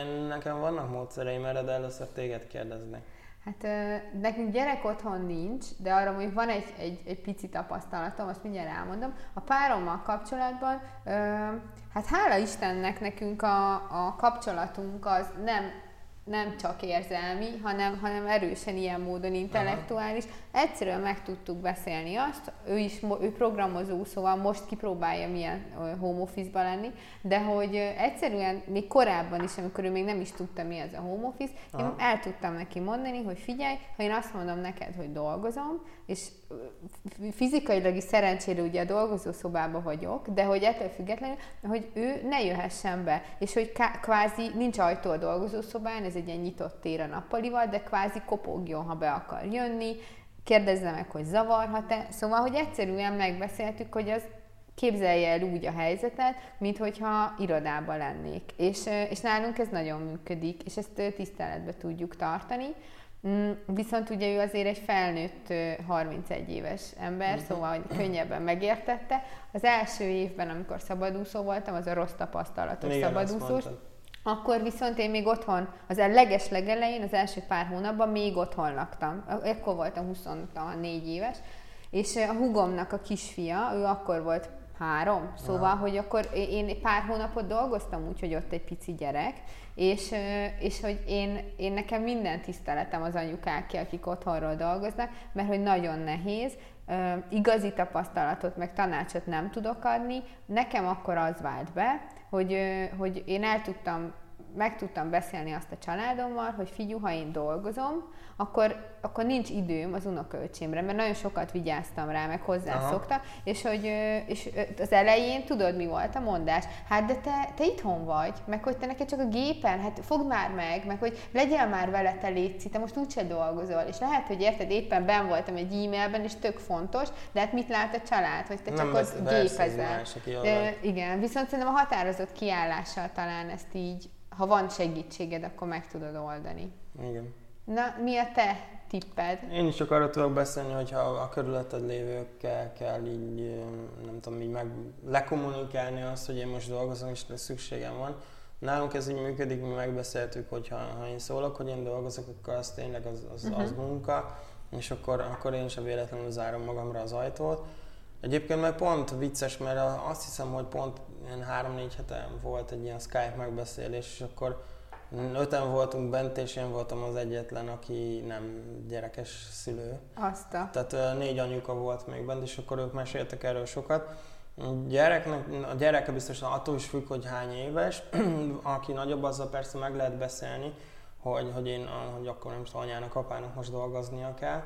én, nekem vannak módszereim erre, de először téged kérdeznek. Hát nekünk gyerek otthon nincs, de arra mondjuk van egy, egy, egy pici tapasztalatom, azt mindjárt elmondom. A párommal kapcsolatban, hát hála Istennek nekünk a, a kapcsolatunk az nem nem csak érzelmi, hanem, hanem erősen ilyen módon intellektuális. Aha. Egyszerűen meg tudtuk beszélni azt, ő is ő programozó, szóval most kipróbálja milyen home office lenni, de hogy egyszerűen még korábban is, amikor ő még nem is tudta, mi ez a home office, Aha. én el tudtam neki mondani, hogy figyelj, ha én azt mondom neked, hogy dolgozom, és fizikailag is szerencsére ugye a dolgozószobában vagyok, de hogy ettől függetlenül, hogy ő ne jöhessen be, és hogy kvázi nincs ajtó a dolgozószobán, ez egy ilyen nyitott tér a nappalival, de kvázi kopogjon, ha be akar jönni, kérdezze meg, hogy zavarhat-e. Szóval, hogy egyszerűen megbeszéltük, hogy az képzelje el úgy a helyzetet, mint hogyha irodában lennék. És, és nálunk ez nagyon működik, és ezt tiszteletbe tudjuk tartani. Mm, viszont ugye ő azért egy felnőtt 31 éves ember, uh-huh. szóval hogy könnyebben megértette. Az első évben, amikor szabadúszó voltam, az a rossz tapasztalatos Igen, szabadúszós. Akkor viszont én még otthon, az leges legelején, az első pár hónapban még otthon laktam. Ekkor voltam 24 éves, és a hugomnak a kisfia, ő akkor volt három, szóval, Aha. hogy akkor én pár hónapot dolgoztam úgy, hogy ott egy pici gyerek, és, és hogy én, én nekem minden tiszteletem az anyukák, akik otthonról dolgoznak, mert hogy nagyon nehéz, igazi tapasztalatot, meg tanácsot nem tudok adni. Nekem akkor az vált be, hogy, hogy én el tudtam, meg tudtam beszélni azt a családommal, hogy figyú, ha én dolgozom, akkor, akkor nincs időm az unokaöcsémre, mert nagyon sokat vigyáztam rá, meg hozzászokta, és hogy és az elején tudod, mi volt a mondás? Hát de te, te itthon vagy, meg hogy te neked csak a gépen, hát fogd már meg, meg hogy legyél már vele te létszi, te most úgyse dolgozol, és lehet, hogy érted, éppen ben voltam egy e-mailben, és tök fontos, de hát mit lát a család, hogy te csak ott gépezel. Igen, viszont szerintem a határozott kiállással talán ezt így, ha van segítséged, akkor meg tudod oldani. Igen. Na, mi a te tipped? Én is csak arra tudok beszélni, hogyha a körülötted lévőkkel kell így, nem tudom, így meg lekommunikálni azt, hogy én most dolgozom, és szükségem van. Nálunk ez így működik, mi megbeszéltük, hogy ha, ha én szólok, hogy én dolgozok, akkor az tényleg az, az, uh-huh. az munka, és akkor, akkor én sem véletlenül zárom magamra az ajtót. Egyébként meg pont vicces, mert azt hiszem, hogy pont ilyen három-négy hete volt egy ilyen Skype megbeszélés, és akkor Öten voltunk bent, és én voltam az egyetlen, aki nem gyerekes szülő. Azt a. Tehát négy anyuka volt még bent, és akkor ők meséltek erről sokat. A gyereknek, a gyereke biztos attól is függ, hogy hány éves. aki nagyobb, azzal persze meg lehet beszélni, hogy, hogy én, hogy akkor nem tudom, anyának, apának most dolgoznia kell.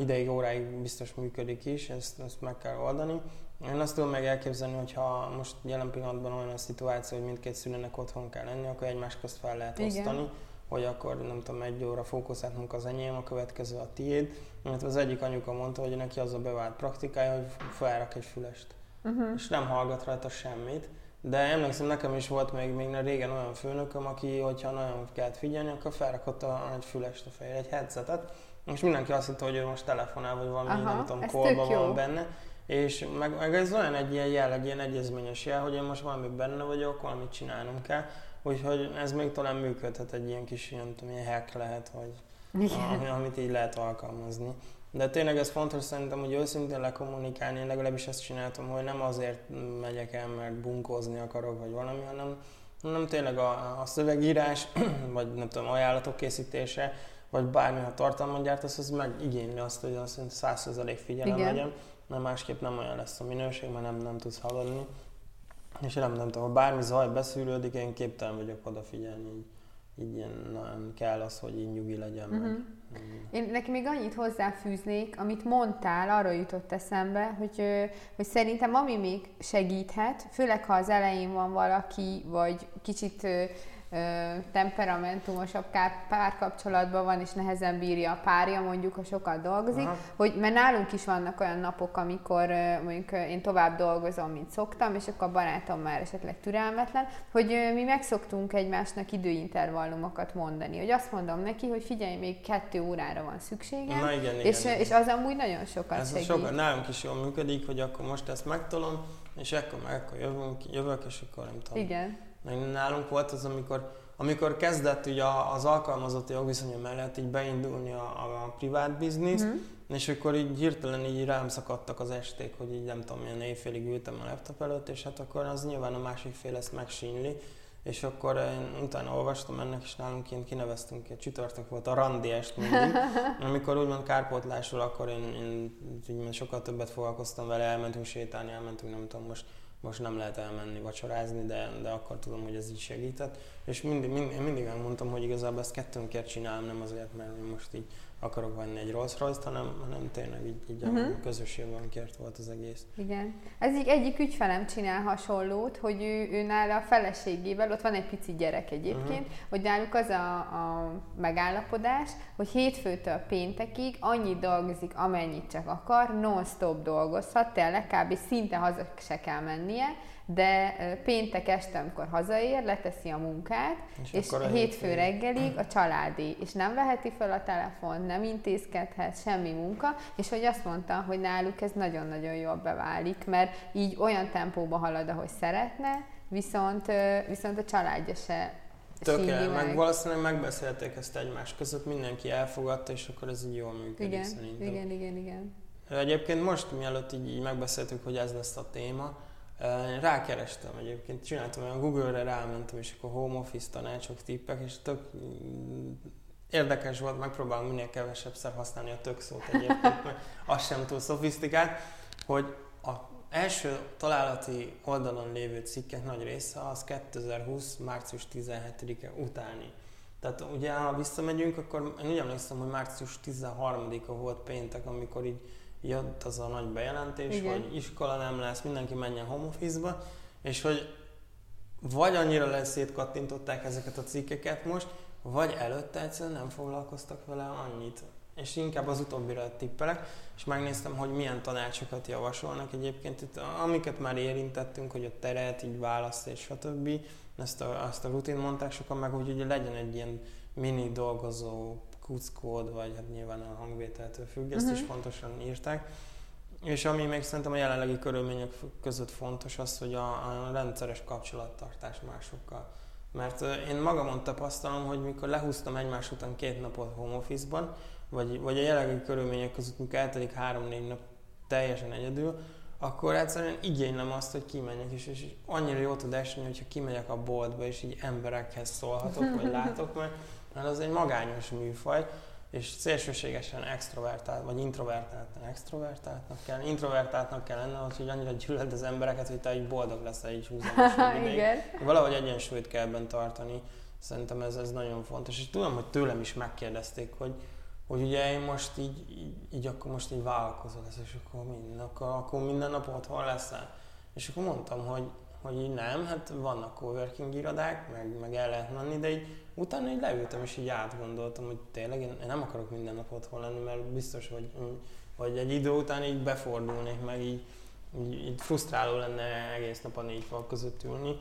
Ideig, óráig biztos működik is, ezt, ezt meg kell oldani. Én azt tudom meg elképzelni, hogy ha most jelen pillanatban olyan a szituáció, hogy mindkét szülőnek otthon kell lenni, akkor egymás közt fel lehet Igen. osztani, hogy akkor nem tudom, egy óra fókuszát az enyém, a következő a tiéd. Mert az egyik anyuka mondta, hogy neki az a bevált praktikája, hogy felrak egy fülest. Uh-huh. És nem hallgat rajta semmit. De emlékszem, nekem is volt még, még régen olyan főnököm, aki, hogyha nagyon kellett figyelni, akkor felrakott a, egy fülest a fejére, egy headsetet, és mindenki azt hitte, hogy ő most telefonál, vagy valami, Aha, nem tudom, kolba van benne és meg, meg ez olyan egy ilyen jel, egy ilyen egyezményes jel, hogy én most valami benne vagyok, valamit csinálnom kell, úgyhogy ez még talán működhet egy ilyen kis ilyen, tudom, ilyen hack lehet, hogy ami, amit így lehet alkalmazni. De tényleg ez fontos szerintem, hogy őszintén lekommunikálni, én legalábbis ezt csináltam, hogy nem azért megyek el, mert bunkózni akarok, vagy valami, hanem, hanem tényleg a, a szövegírás, vagy nem tudom, ajánlatok készítése, vagy bármi, ha tartalmat gyártasz, az meg igényli azt, hogy azt 100% figyelem Igen. legyen mert másképp nem olyan lesz a minőség, mert nem, nem tudsz haladni. És nem, nem tudom, ha bármi zaj beszűrődik, én képtelen vagyok odafigyelni, így, így ilyen, nem kell az, hogy így nyugi legyen. Uh-huh. Meg. Mhm. Én neki még annyit hozzáfűznék, amit mondtál, arra jutott eszembe, hogy, hogy szerintem ami még segíthet, főleg ha az elején van valaki, vagy kicsit temperamentumosabb párkapcsolatban van, és nehezen bírja a párja, mondjuk, ha sokat dolgozik, Aha. hogy mert nálunk is vannak olyan napok, amikor mondjuk én tovább dolgozom, mint szoktam, és akkor a barátom már esetleg türelmetlen, hogy mi megszoktunk egymásnak időintervallumokat mondani, hogy azt mondom neki, hogy figyelj, még kettő órára van szükségem, Na igen, és, igen. és az amúgy nagyon sokat Ez segít. Sokat, nálunk is jól működik, hogy akkor most ezt megtolom, és akkor meg akkor jövünk, jövök, és akkor nem tudom. Igen meg nálunk volt az, amikor amikor kezdett ugye az alkalmazotti jogviszonyom mellett így beindulni a, a privát biznisz, mm. és akkor így hirtelen így rám szakadtak az esték, hogy így nem tudom, milyen éjfélig ültem a laptop előtt, és hát akkor az nyilván a másik fél ezt megsínli, és akkor én utána olvastam ennek, és nálunk én kineveztünk egy csütörtök volt a randi est mindig, amikor úgymond kárpótlásról, akkor én, én úgymond sokkal többet foglalkoztam vele, elmentünk sétálni, elmentünk nem tudom most most nem lehet elmenni vacsorázni, de, de akkor tudom, hogy ez így segített. És mindig, mindig, mindig elmondtam, hogy igazából ezt kettőnkért csinálom, nem azért, mert most így akarok venni egy Rolls Royce-t, hanem, hanem tényleg így, így uh-huh. a mhm. közösségben kért volt az egész. Igen. Ez így egyik ügyfelem csinál hasonlót, hogy ő, ő nála a feleségével, ott van egy pici gyerek egyébként, uh-huh. hogy náluk az a, a megállapodás, hogy hétfőtől péntekig annyit dolgozik, amennyit csak akar, non-stop dolgozhat, tényleg kb. szinte haza se kell mennie, de péntek este, amikor hazaér, leteszi a munkát, és, és hétfő reggelig a családi, és nem veheti fel a telefon, nem intézkedhet, semmi munka, és hogy azt mondta, hogy náluk ez nagyon-nagyon jól beválik, mert így olyan tempóba halad, ahogy szeretne, viszont, viszont a családja se Tökéletes, meg. meg valószínűleg megbeszélték ezt egymás között, mindenki elfogadta, és akkor ez így jól működik igen, szerintem. Igen, igen, igen. Egyébként most, mielőtt így, így megbeszéltük, hogy ez lesz a téma, Rákerestem egyébként, csináltam olyan Google-re, rámentem, és akkor home office tanácsok, tippek, és tök mm, érdekes volt, megpróbálom minél kevesebbszer használni a tök szót egyébként, mert az sem túl szofisztikált, hogy a első találati oldalon lévő cikkek nagy része az 2020. március 17-e utáni. Tehát ugye, ha visszamegyünk, akkor én úgy emlékszem, hogy március 13-a volt péntek, amikor így jött az a nagy bejelentés, Igen. hogy iskola nem lesz, mindenki menjen home office-ba, és hogy vagy annyira leszétkattintották ezeket a cikkeket most, vagy előtte egyszerűen nem foglalkoztak vele annyit. És inkább az utóbbira tippelek, és megnéztem, hogy milyen tanácsokat javasolnak egyébként itt, amiket már érintettünk, hogy a teret, így választ és stb. Ezt a, azt a rutin mondták sokan meg, hogy ugye legyen egy ilyen mini dolgozó kuckód, vagy hát nyilván a hangvételtől függ, ezt uh-huh. is fontosan mhm. írták. És ami még szerintem a jelenlegi körülmények között fontos az, hogy a, a rendszeres kapcsolattartás másokkal. Mert én magamon tapasztalom, hogy mikor lehúztam egymás után két napot home office-ban, vagy, vagy a jelenlegi körülmények között, mikor eltelik három-négy nap teljesen egyedül, akkor egyszerűen igénylem azt, hogy kimenjek, és, és annyira jó tud esni, hogyha kimegyek a boltba, és így emberekhez szólhatok, vagy látok, mert mert az egy magányos műfaj, és szélsőségesen extrovertált, vagy introvertált, extrovertáltnak kell, introvertáltnak kell lenne, hogy annyira gyűlöld az embereket, hogy te így boldog leszel így Igen. Valahogy egyensúlyt kell ebben tartani. Szerintem ez, ez nagyon fontos. És tudom, hogy tőlem is megkérdezték, hogy, hogy ugye én most így, így, így akkor most így vállalkozol lesz, és akkor minden, akkor, akkor minden nap otthon leszel. És akkor mondtam, hogy, hogy így nem, hát vannak coworking irodák, meg, meg el lehet menni, de így utána így leültem és így átgondoltam, hogy tényleg én, nem akarok minden nap otthon lenni, mert biztos, hogy, hogy egy idő után így befordulnék, meg így, így, így frusztráló lenne egész nap a négy fal között ülni.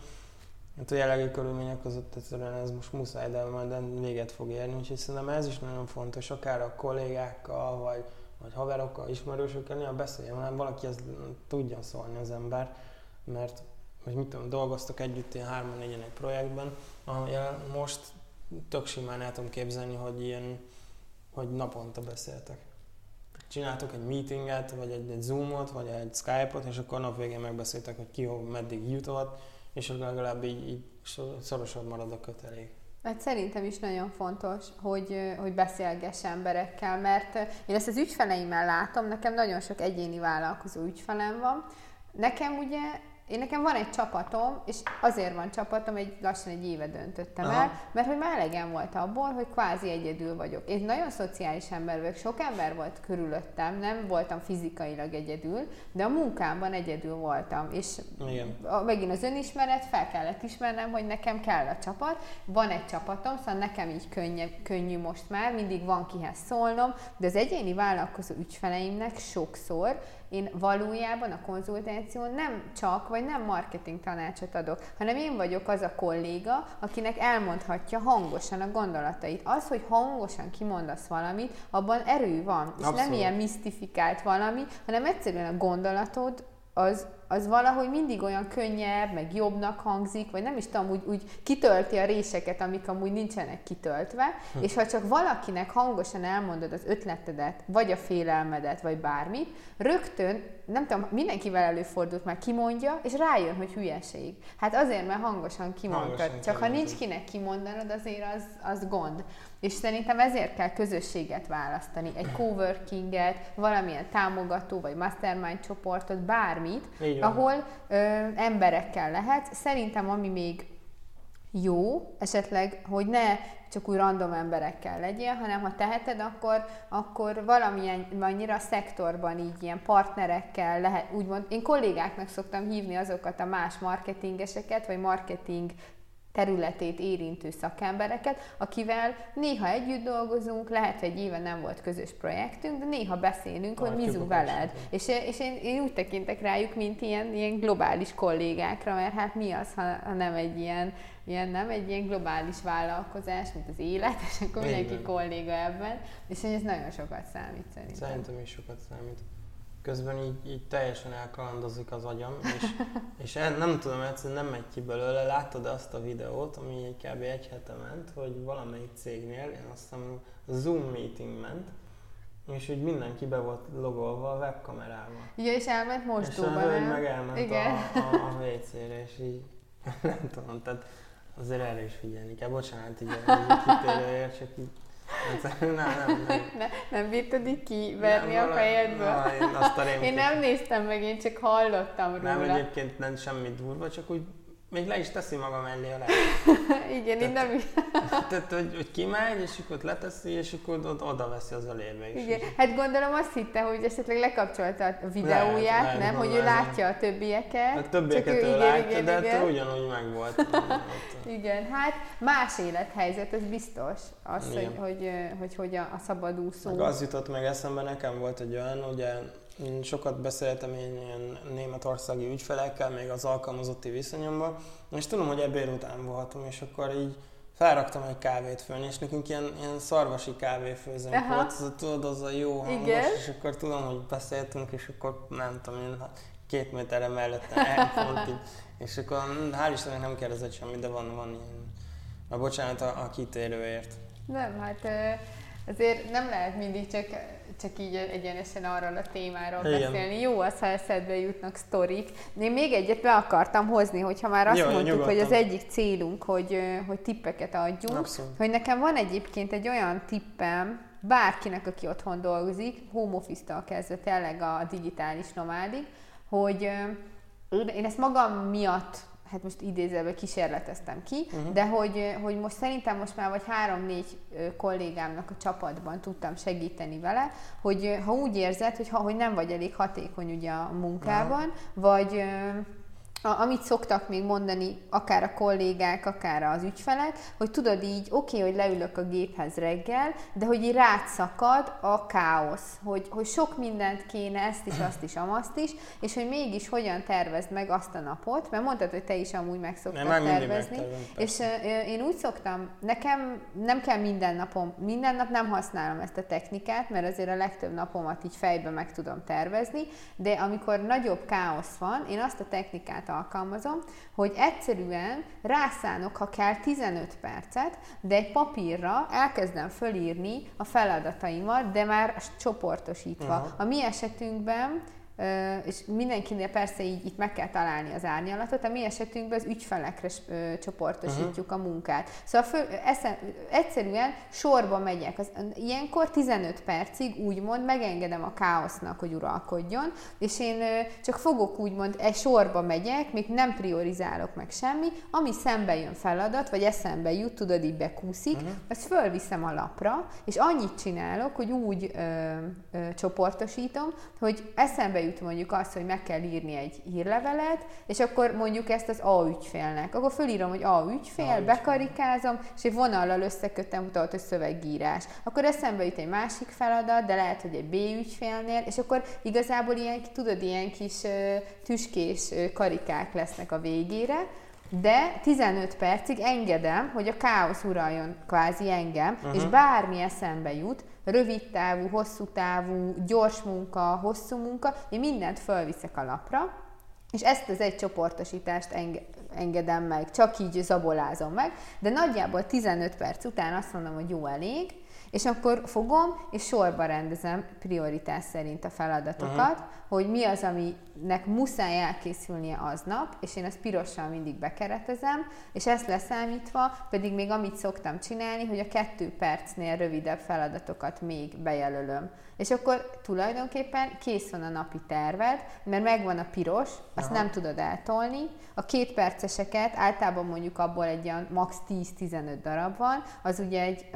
Hát a jelenlegi körülmények között egyszerűen ez most muszáj, de majd véget fog érni, úgyhogy szerintem ez is nagyon fontos, akár a kollégákkal, vagy, vagy haverokkal, ismerősökkel, néha beszéljen, hanem valaki ezt tudja szólni az ember, mert hogy mit tudom, dolgoztak együtt ilyen hárman négyen egy projektben, ahol most tök simán el tudom képzelni, hogy ilyen, hogy naponta beszéltek. Csináltok egy meetinget, vagy egy, egy Zoomot, vagy egy Skype-ot, és akkor nap végén megbeszéltek, hogy ki hol meddig jutott, és akkor legalább így, így szorosabb marad a kötelék. Hát szerintem is nagyon fontos, hogy, hogy beszélgess emberekkel, mert én ezt az ügyfeleimmel látom, nekem nagyon sok egyéni vállalkozó ügyfelem van. Nekem ugye én nekem van egy csapatom, és azért van csapatom, egy lassan egy éve döntöttem Aha. el, mert hogy már elegem volt abból, hogy kvázi egyedül vagyok. Én nagyon szociális ember vagyok, sok ember volt körülöttem, nem voltam fizikailag egyedül, de a munkámban egyedül voltam. És Igen. A, megint az önismeret, fel kellett ismernem, hogy nekem kell a csapat. Van egy csapatom, szóval nekem így könnyű, könnyű most már, mindig van kihez szólnom, de az egyéni vállalkozó ügyfeleimnek sokszor én valójában a konzultáción nem csak, vagy nem marketing tanácsot adok, hanem én vagyok az a kolléga, akinek elmondhatja hangosan a gondolatait. Az, hogy hangosan kimondasz valamit, abban erő van, és Abszolút. nem ilyen misztifikált valami, hanem egyszerűen a gondolatod az az valahogy mindig olyan könnyebb, meg jobbnak hangzik, vagy nem is tudom, úgy, úgy kitölti a réseket, amik amúgy nincsenek kitöltve, hm. és ha csak valakinek hangosan elmondod az ötletedet, vagy a félelmedet, vagy bármit, rögtön, nem tudom, mindenkivel előfordult már kimondja, és rájön, hogy hülyeség. Hát azért, mert hangosan kimondtad. Hangosan csak ha nincs kinek kimondanod, azért az, az gond. És szerintem ezért kell közösséget választani, egy coworkinget, valamilyen támogató vagy mastermind csoportot, bármit, ahol ö, emberekkel lehet. Szerintem ami még jó, esetleg, hogy ne csak úgy random emberekkel legyél, hanem ha teheted, akkor, akkor valamilyen annyira szektorban így ilyen partnerekkel lehet, úgymond, én kollégáknak szoktam hívni azokat a más marketingeseket, vagy marketing területét érintő szakembereket, akivel néha együtt dolgozunk, lehet, hogy egy éve nem volt közös projektünk, de néha beszélünk, hogy mizu veled. És, és én, én úgy tekintek rájuk, mint ilyen, ilyen globális kollégákra, mert hát mi az, ha, ha nem egy ilyen, ilyen, nem egy ilyen globális vállalkozás, mint az élet, és akkor mindenki kolléga ebben, és ez nagyon sokat számít szerintem. Szerintem is sokat számít közben így, így teljesen elkalandozik az agyam, és, és el, nem tudom, egyszerűen nem megy ki belőle. Láttad azt a videót, ami kb. egy hete ment, hogy valamelyik cégnél, én azt hiszem Zoom meeting ment, és úgy mindenki be volt logolva a webkamerával. Igen, és elment mostóba, És meg elment Igen. A, a, a WC-re, és így nem tudom, tehát azért erre is figyelni kell. Bocsánat, így a kitérőért, csak így nem, nem, nem. ne, nem bírtad így kiverni nem, a fejedből? Na, én, azt a én nem néztem meg, én csak hallottam róla. Nem, egyébként nem semmi durva, csak úgy még le is teszi maga mellé a le. Igen, tehát, én nem is. tehát, hogy, hogy kimegy, és akkor leteszi, és akkor oda veszi az ölérbe is. Igen, hát gondolom azt hitte, hogy esetleg lekapcsolta a videóját, lehet, nem? Hogy ő látja a többieket. A többieket ő, ő látja, igen, de igen. ugyanúgy meg volt. igen, hát más élethelyzet, ez biztos. Az, hogy, hogy, hogy, hogy a, a szabadúszó. Meg az jutott meg eszembe, nekem volt egy olyan, ugye én sokat beszéltem én ilyen németországi ügyfelekkel, még az alkalmazotti viszonyomban, és tudom, hogy ebéd után voltam, és akkor így felraktam egy kávét fölni, és nekünk ilyen, ilyen szarvasi kávéfőzőnk volt, az, tudod, az a jó hangos, Igen. és akkor tudom, hogy beszéltünk, és akkor nem tudom, én két méterre mellette elfont így, és akkor hál' Istennek nem kérdezett semmit, de van, van ilyen, na bocsánat a, a kitérőért. Nem, hát azért nem lehet mindig csak csak így egyenesen arról a témáról Igen. beszélni. Jó az, ha eszedbe jutnak sztorik. Én még egyet be akartam hozni, hogyha már azt Jó, mondtuk, nyugodtan. hogy az egyik célunk, hogy, hogy tippeket adjunk, Abszolút. hogy nekem van egyébként egy olyan tippem, bárkinek, aki otthon dolgozik, home office-tal kezdve tényleg a digitális nomádig, hogy én ezt magam miatt hát most idézőben kísérleteztem ki, uh-huh. de hogy, hogy most szerintem most már vagy három-négy kollégámnak a csapatban tudtam segíteni vele, hogy ha úgy érzed, hogy, ha, hogy nem vagy elég hatékony ugye a munkában, uh-huh. vagy a, amit szoktak még mondani, akár a kollégák, akár az ügyfelek, hogy tudod így, oké, okay, hogy leülök a géphez reggel, de hogy így rátszakad a káosz, hogy, hogy sok mindent kéne, ezt is, azt is, amazt is, és hogy mégis hogyan tervezd meg azt a napot, mert mondtad, hogy te is amúgy meg szoktad nem, tervezni, és uh, én úgy szoktam, nekem nem kell minden napom, minden nap nem használom ezt a technikát, mert azért a legtöbb napomat így fejbe meg tudom tervezni, de amikor nagyobb káosz van, én azt a technikát alkalmazom, hogy egyszerűen rászánok, ha kell 15 percet, de egy papírra elkezdem fölírni a feladataimat, de már csoportosítva. Uh-huh. A mi esetünkben és mindenkinél persze így itt meg kell találni az árnyalatot, a mi esetünkben az ügyfelekre csoportosítjuk uh-huh. a munkát. Szóval föl, eszen, egyszerűen sorba megyek. Az, ilyenkor 15 percig úgymond megengedem a káosznak, hogy uralkodjon, és én csak fogok úgymond egy sorba megyek, még nem priorizálok meg semmi, ami szembe jön feladat, vagy eszembe jut, tudod, így bekúszik, uh-huh. azt fölviszem a lapra, és annyit csinálok, hogy úgy ö, ö, csoportosítom, hogy eszembe jut jut mondjuk az, hogy meg kell írni egy hírlevelet, és akkor mondjuk ezt az A ügyfélnek. Akkor fölírom, hogy A ügyfél, A bekarikázom, és egy vonallal összekötem, utalott, hogy szövegírás. Akkor eszembe jut egy másik feladat, de lehet, hogy egy B ügyfélnél, és akkor igazából ilyen, tudod, ilyen kis tüskés karikák lesznek a végére, de 15 percig engedem, hogy a káosz uraljon kvázi engem, uh-huh. és bármi eszembe jut, rövid távú, hosszú távú, gyors munka, hosszú munka, mindent fölviszek a lapra, és ezt az egy csoportosítást enge- engedem meg, csak így zabolázom meg, de nagyjából 15 perc után azt mondom, hogy jó elég, és akkor fogom, és sorba rendezem prioritás szerint a feladatokat, uh-huh. hogy mi az, aminek muszáj elkészülnie aznap, és én ezt pirossal mindig bekeretezem, és ezt leszámítva pedig még amit szoktam csinálni, hogy a kettő percnél rövidebb feladatokat még bejelölöm. És akkor tulajdonképpen kész van a napi terved, mert megvan a piros, azt Aha. nem tudod eltolni. A két perceseket általában mondjuk abból egy olyan max. 10-15 darab van, az ugye egy,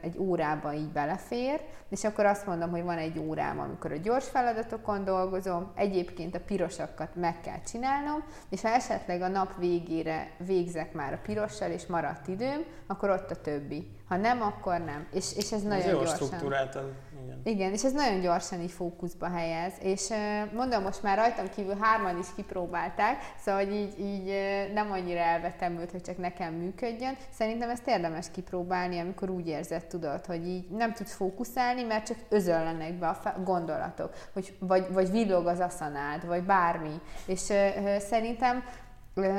egy órába így belefér, és akkor azt mondom, hogy van egy órám, amikor a gyors feladatokon dolgozom, egyébként a pirosakat meg kell csinálnom, és ha esetleg a nap végére végzek már a pirossal, és maradt időm, akkor ott a többi. Ha nem, akkor nem. És, és ez, ez nagyon jó gyorsan. struktúráltan igen. Igen, és ez nagyon gyorsan így fókuszba helyez, és mondom, most már rajtam kívül hárman is kipróbálták, szóval hogy így, így nem annyira elvetemült, hogy csak nekem működjön. Szerintem ezt érdemes kipróbálni, amikor úgy érzed, tudod, hogy így nem tudsz fókuszálni, mert csak özöllenek be a gondolatok, hogy, vagy, vagy villog az aszanád, vagy bármi. És szerintem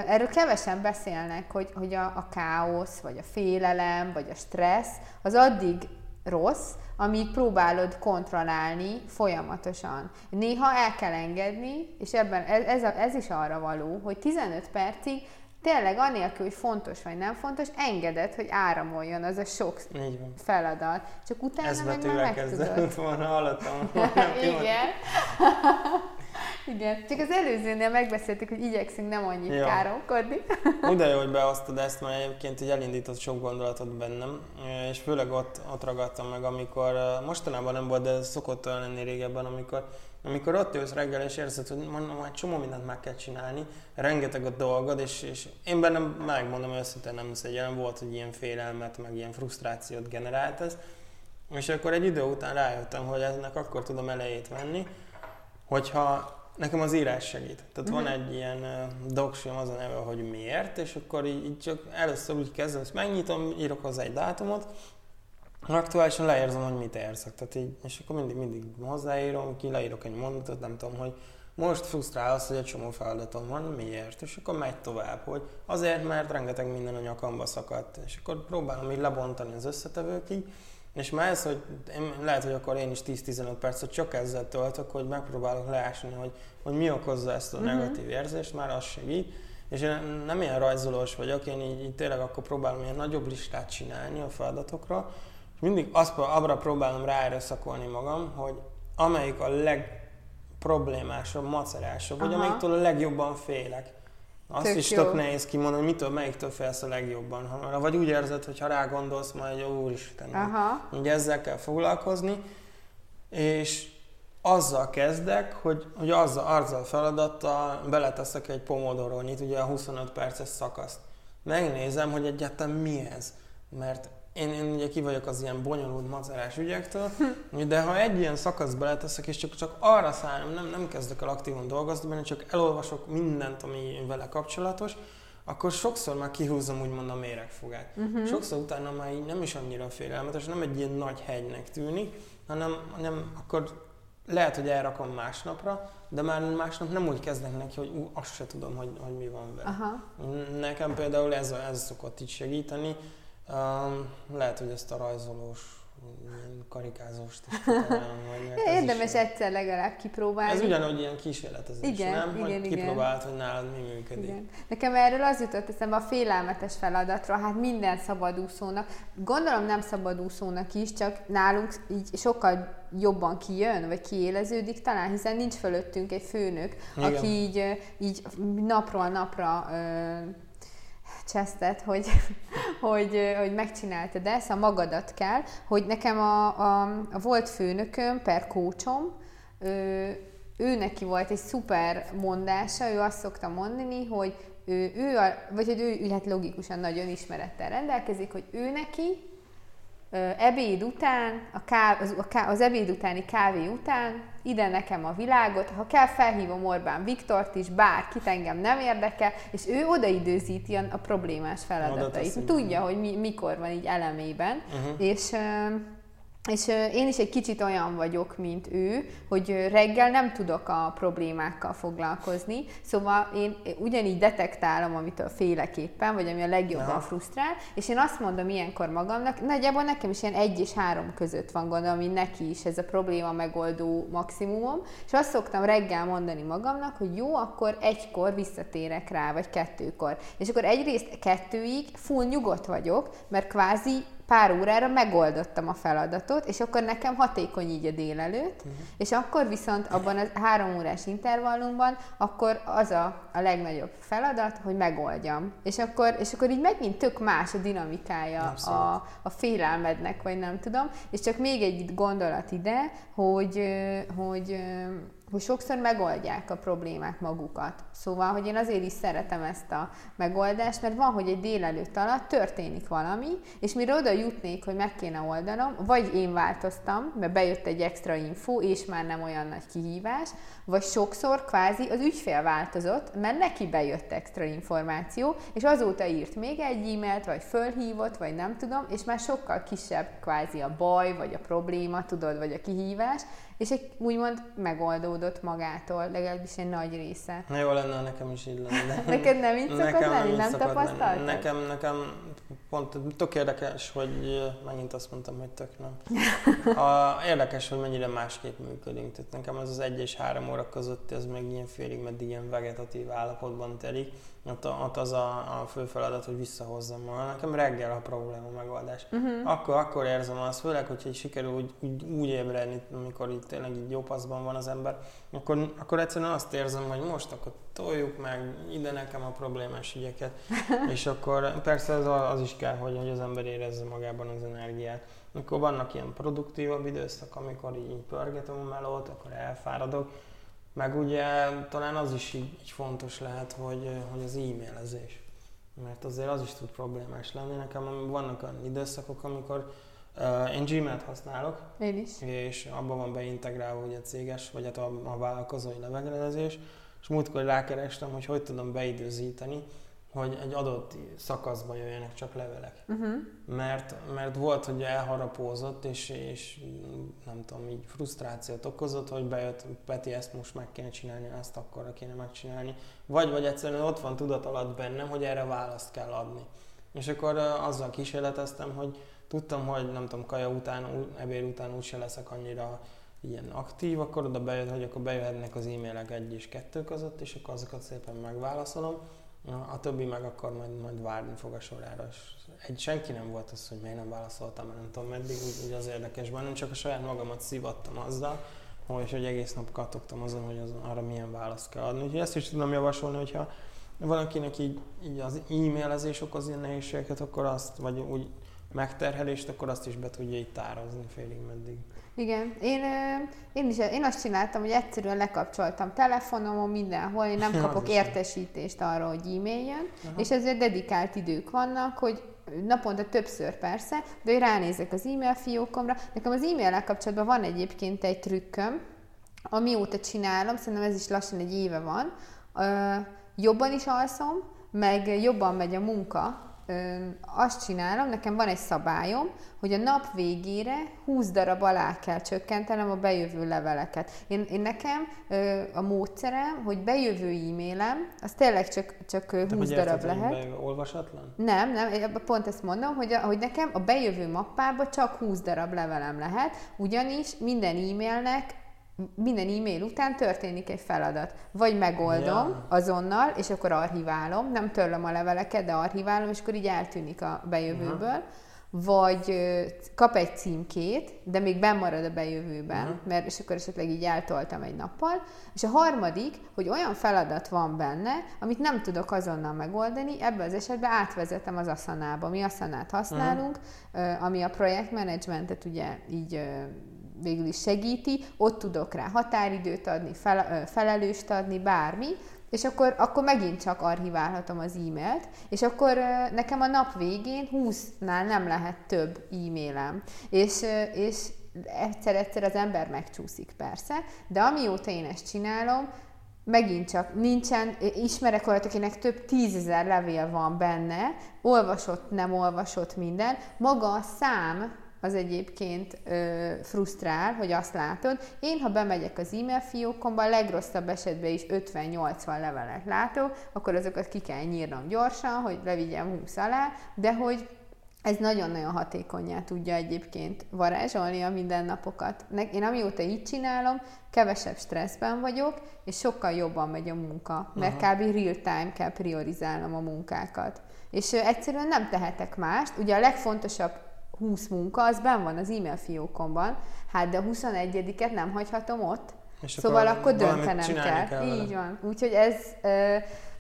Erről kevesen beszélnek, hogy, hogy a, a káosz, vagy a félelem, vagy a stressz, az addig rossz, amíg próbálod kontrollálni folyamatosan. Néha el kell engedni, és ebben ez, ez, ez is arra való, hogy 15 percig tényleg anélkül, hogy fontos vagy nem fontos, engeded, hogy áramoljon az a sok feladat. Csak utána Ez meg már megtudod. volna, hallottam. Igen. Igen, csak az előzőnél megbeszéltük, hogy igyekszünk nem annyit ja. káromkodni. Úgy jó, hogy behoztad ezt, mert egyébként így elindított sok gondolatot bennem, és főleg ott, ott ragadtam meg, amikor mostanában nem volt, de szokott olyan lenni régebben, amikor amikor ott jössz reggel és érzed, hogy mondom, egy csomó mindent meg kell csinálni, rengeteg a dolgod, és, és én bennem megmondom őszintén nem szégyen, volt, hogy ilyen félelmet, meg ilyen frusztrációt generált ez, és akkor egy idő után rájöttem, hogy ennek akkor tudom elejét venni, hogyha Nekem az írás segít. Tehát uh-huh. van mhm. egy ilyen uh, doksím, az a neve, hogy miért, és akkor így, így csak először úgy kezdem, ezt megnyitom, írok hozzá egy dátumot, aktuálisan leérzem, hogy mit érzek. Tehát így, és akkor mindig, mindig hozzáírom, ki leírok egy mondatot, nem tudom, hogy most frusztrál az, hogy egy csomó feladatom van, miért? És akkor megy tovább, hogy azért, mert rengeteg minden a nyakamba szakadt. És akkor próbálom így lebontani az összetevőkig, és már ez, hogy én, lehet, hogy akkor én is 10-15 percet csak ezzel töltök, hogy megpróbálok leásni, hogy, hogy mi okozza ezt a uh-huh. negatív érzést, már az segít. És én nem ilyen rajzolós vagyok, én így, így tényleg akkor próbálom ilyen nagyobb listát csinálni a feladatokra, mindig azt, abra próbálom ráerőszakolni magam, hogy amelyik a legproblémásabb, macerásabb, vagy amelyiktől a legjobban félek, azt tök is jó. tök nehéz kimondani, hogy mitől, melyiktől félsz a legjobban. Ha, vagy úgy érzed, hogy ha rá gondolsz, majd jó úristen. Aha. Ugye ezzel kell foglalkozni, és azzal kezdek, hogy, hogy azzal, azzal feladattal beleteszek egy pomodorónyit, ugye a 25 perces szakaszt. Megnézem, hogy egyáltalán mi ez. Mert én, én ugye ki vagyok az ilyen bonyolult mazerás ügyektől, de ha egy ilyen szakasz beleteszek, és csak, csak arra szállom, nem, nem kezdek el aktívan dolgozni benne, csak elolvasok mindent, ami vele kapcsolatos, akkor sokszor már kihúzom úgymond a méregfogát. Uh-huh. Sokszor utána már így nem is annyira félelmetes, nem egy ilyen nagy hegynek tűnik, hanem, hanem akkor lehet, hogy elrakom másnapra, de már másnap nem úgy kezdek neki, hogy ú, azt se tudom, hogy, hogy mi van vele. Aha. Nekem például ez, ez szokott így segíteni, Um, lehet, hogy ezt a rajzolós, vagy Érdemes egyszer legalább kipróbálni. Ez ugyanúgy ilyen kísérletezés, igen, nem? Igen, hogy igen. kipróbált, hogy nálad mi működik. Igen. Nekem erről az jutott eszembe a félelmetes feladatról, hát minden szabadúszónak, gondolom nem szabadúszónak is, csak nálunk így sokkal jobban kijön, vagy kiéleződik talán, hiszen nincs fölöttünk egy főnök, igen. aki így, így napról napra csesztet, hogy, hogy, hogy megcsináltad ezt, a magadat kell, hogy nekem a, a, a volt főnököm per kócsom, ő, ő neki volt egy szuper mondása, ő azt szokta mondani, hogy ő, ő a, vagy hogy ő, hát logikusan nagyon ismerettel rendelkezik, hogy ő neki ebéd után, a káv, az, a káv, az ebéd utáni kávé után ide nekem a világot, ha kell felhívom Orbán Viktort is, bárkit engem nem érdekel, és ő odaidőzíti a, problémás feladatait. Tudja, hogy mi, mikor van így elemében, uh-huh. és és én is egy kicsit olyan vagyok, mint ő, hogy reggel nem tudok a problémákkal foglalkozni, szóval én ugyanígy detektálom, amitől féleképpen, vagy ami a legjobban ja. frusztrál, és én azt mondom ilyenkor magamnak, nagyjából nekem is ilyen egy és három között van gondolom, ami neki is ez a probléma megoldó maximumom, és azt szoktam reggel mondani magamnak, hogy jó, akkor egykor visszatérek rá, vagy kettőkor. És akkor egyrészt kettőig full nyugodt vagyok, mert kvázi pár órára megoldottam a feladatot, és akkor nekem hatékony így a délelőtt, uh-huh. és akkor viszont abban a három órás intervallumban, akkor az a, a legnagyobb feladat, hogy megoldjam. És akkor, és akkor így megint tök más a dinamikája a, a félelmednek, vagy nem tudom. És csak még egy gondolat ide, hogy, hogy hogy sokszor megoldják a problémák magukat. Szóval, hogy én azért is szeretem ezt a megoldást, mert van, hogy egy délelőtt alatt történik valami, és mire oda jutnék, hogy meg kéne oldanom, vagy én változtam, mert bejött egy extra info, és már nem olyan nagy kihívás, vagy sokszor kvázi az ügyfél változott, mert neki bejött extra információ, és azóta írt még egy e-mailt, vagy fölhívott, vagy nem tudom, és már sokkal kisebb kvázi a baj, vagy a probléma, tudod, vagy a kihívás, és egy úgymond megoldódott magától, legalábbis egy nagy része. Na jó lenne, nekem is így lenne. Neked nem így szokott nekem lenni? Nem, nem tapasztaltad? Nekem, nekem pont tök érdekes, hogy megint azt mondtam, hogy tök nem. A, érdekes, hogy mennyire másképp működünk. Tehát nekem az az egy és három óra között ez még ilyen félig meddig ilyen vegetatív állapotban telik ott, ott az a, a fő feladat, hogy visszahozzam ma. Nekem reggel a probléma megoldás. Uh-huh. Akkor, akkor érzem azt, főleg, hogyha sikerül úgy, úgy, úgy ébredni, amikor itt tényleg így jó paszban van az ember, akkor, akkor egyszerűen azt érzem, hogy most akkor toljuk meg ide nekem a problémás ügyeket, és akkor persze az, az is kell, hogy, hogy az ember érezze magában az energiát. Amikor vannak ilyen produktívabb időszak, amikor így pörgetem a melót, akkor elfáradok, meg ugye talán az is így, így fontos lehet, hogy, hogy az e-mailezés. Mert azért az is tud problémás lenni. Nekem vannak olyan időszakok, amikor uh, én Gmail-t használok. Én is. És abban van beintegrálva ugye a céges, vagy hát a, a vállalkozói levelezés. És múltkor rákerestem, hogy hogy tudom beidőzíteni, hogy egy adott szakaszban jöjjenek csak levelek. Uh-huh. Mert, mert volt, hogy elharapózott, és, és nem tudom, így frusztrációt okozott, hogy bejött, Peti, ezt most meg kéne csinálni, ezt akkor kéne megcsinálni. Vagy, vagy egyszerűen ott van tudat alatt bennem, hogy erre választ kell adni. És akkor azzal kísérleteztem, hogy tudtam, hogy nem tudom, kaja után, ebéd után úgyse leszek annyira ilyen aktív, akkor oda bejött, hogy akkor bejöhetnek az e-mailek egy és kettő között, és akkor azokat szépen megválaszolom a többi meg akkor majd, majd várni fog a sorára. Egy, senki nem volt az, hogy miért nem válaszoltam, mert nem tudom meddig, úgy, úgy az érdekes bennem, csak a saját magamat szivattam azzal, hogy, hogy egész nap kattogtam azon, hogy az, arra milyen választ kell adni. Úgyhogy ezt is tudom javasolni, hogyha valakinek így, így az e-mailezés okoz ilyen nehézségeket, akkor azt, vagy úgy megterhelést, akkor azt is be tudja így tározni félig meddig. Igen, én, én, is, én azt csináltam, hogy egyszerűen lekapcsoltam telefonomon mindenhol, én nem kapok értesítést arra, hogy e-mail jön, Aha. és ezért dedikált idők vannak, hogy naponta többször persze, de hogy ránézek az e-mail fiókomra. Nekem az e-mail kapcsolatban van egyébként egy trükköm, amióta csinálom, szerintem ez is lassan egy éve van, jobban is alszom, meg jobban megy a munka, azt csinálom, nekem van egy szabályom, hogy a nap végére 20 darab alá kell csökkentenem a bejövő leveleket. Én, én nekem a módszerem, hogy bejövő e-mailem, az tényleg csak, csak 20 Te darab érted, lehet. olvasatlan? Nem, nem, pont ezt mondom, hogy, a, hogy nekem a bejövő mappába csak 20 darab levelem lehet, ugyanis minden e-mailnek minden e-mail után történik egy feladat. Vagy megoldom ja. azonnal, és akkor archiválom, nem törlöm a leveleket, de archiválom, és akkor így eltűnik a bejövőből. Uh-huh. Vagy kap egy címkét, de még benn marad a bejövőben, uh-huh. mert és akkor esetleg így eltoltam egy nappal. És a harmadik, hogy olyan feladat van benne, amit nem tudok azonnal megoldani, ebben az esetben átvezetem az aszanába. Mi aszanát használunk, uh-huh. ami a projektmenedzsmentet ugye így végül is segíti, ott tudok rá határidőt adni, fel, felelőst adni, bármi, és akkor, akkor megint csak archiválhatom az e-mailt, és akkor nekem a nap végén 20-nál nem lehet több e-mailem. És, és egyszer-egyszer az ember megcsúszik persze, de amióta én ezt csinálom, megint csak nincsen, ismerek olyat, akinek több tízezer levél van benne, olvasott, nem olvasott minden, maga a szám az egyébként ö, frusztrál, hogy azt látod. Én, ha bemegyek az e-mail fiókomba, a legrosszabb esetben is 50-80 levelet látok, akkor azokat ki kell nyírnom gyorsan, hogy levigyem 20 alá, de hogy ez nagyon-nagyon hatékonyá tudja egyébként varázsolni a mindennapokat. Én amióta így csinálom, kevesebb stresszben vagyok, és sokkal jobban megy a munka, mert Aha. kb. real time kell priorizálnom a munkákat. És egyszerűen nem tehetek mást. Ugye a legfontosabb 20 munka, az ben van az e-mail fiókomban, hát de a 21-et nem hagyhatom ott. És szóval akkor, akkor döntenem kell. kell Így van. Úgyhogy ez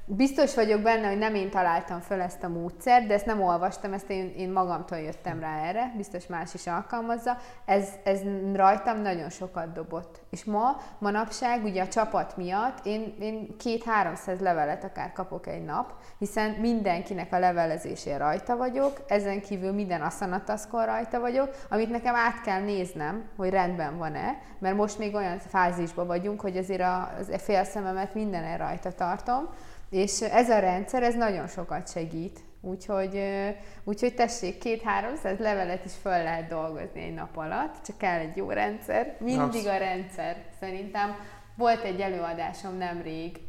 Biztos vagyok benne, hogy nem én találtam föl ezt a módszert, de ezt nem olvastam, ezt én, én magamtól jöttem rá erre, biztos más is alkalmazza. Ez, ez rajtam nagyon sokat dobott. És ma, manapság, ugye a csapat miatt én, én két-háromszáz levelet akár kapok egy nap, hiszen mindenkinek a levelezésén rajta vagyok, ezen kívül minden asszanataszkon rajta vagyok, amit nekem át kell néznem, hogy rendben van-e, mert most még olyan fázisban vagyunk, hogy azért a, a félszememet minden rajta tartom, és ez a rendszer, ez nagyon sokat segít. Úgyhogy, úgyhogy tessék, két-háromszáz levelet is föl lehet dolgozni egy nap alatt, csak kell egy jó rendszer. Mindig a rendszer. Szerintem volt egy előadásom nemrég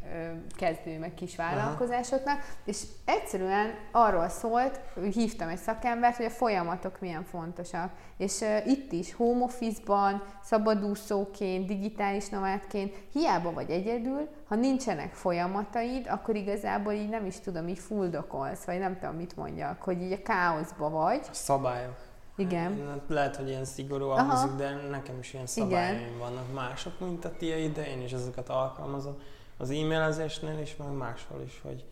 kezdő meg kis vállalkozásoknak, és egyszerűen arról szólt, hívtam egy szakembert, hogy a folyamatok milyen fontosak. És itt is, home office-ban, szabadúszóként, digitális nomádként, hiába vagy egyedül, ha nincsenek folyamataid, akkor igazából így nem is tudom, így fuldokolsz, vagy nem tudom, mit mondjak, hogy így a káoszba vagy. A szabályok. Igen. Lehet, hogy ilyen szigorú hangzik, de nekem is ilyen szabályaim Igen. vannak mások, mint a tiéd, de én is ezeket alkalmazom. Az e-mailezésnél is, meg máshol is, hogy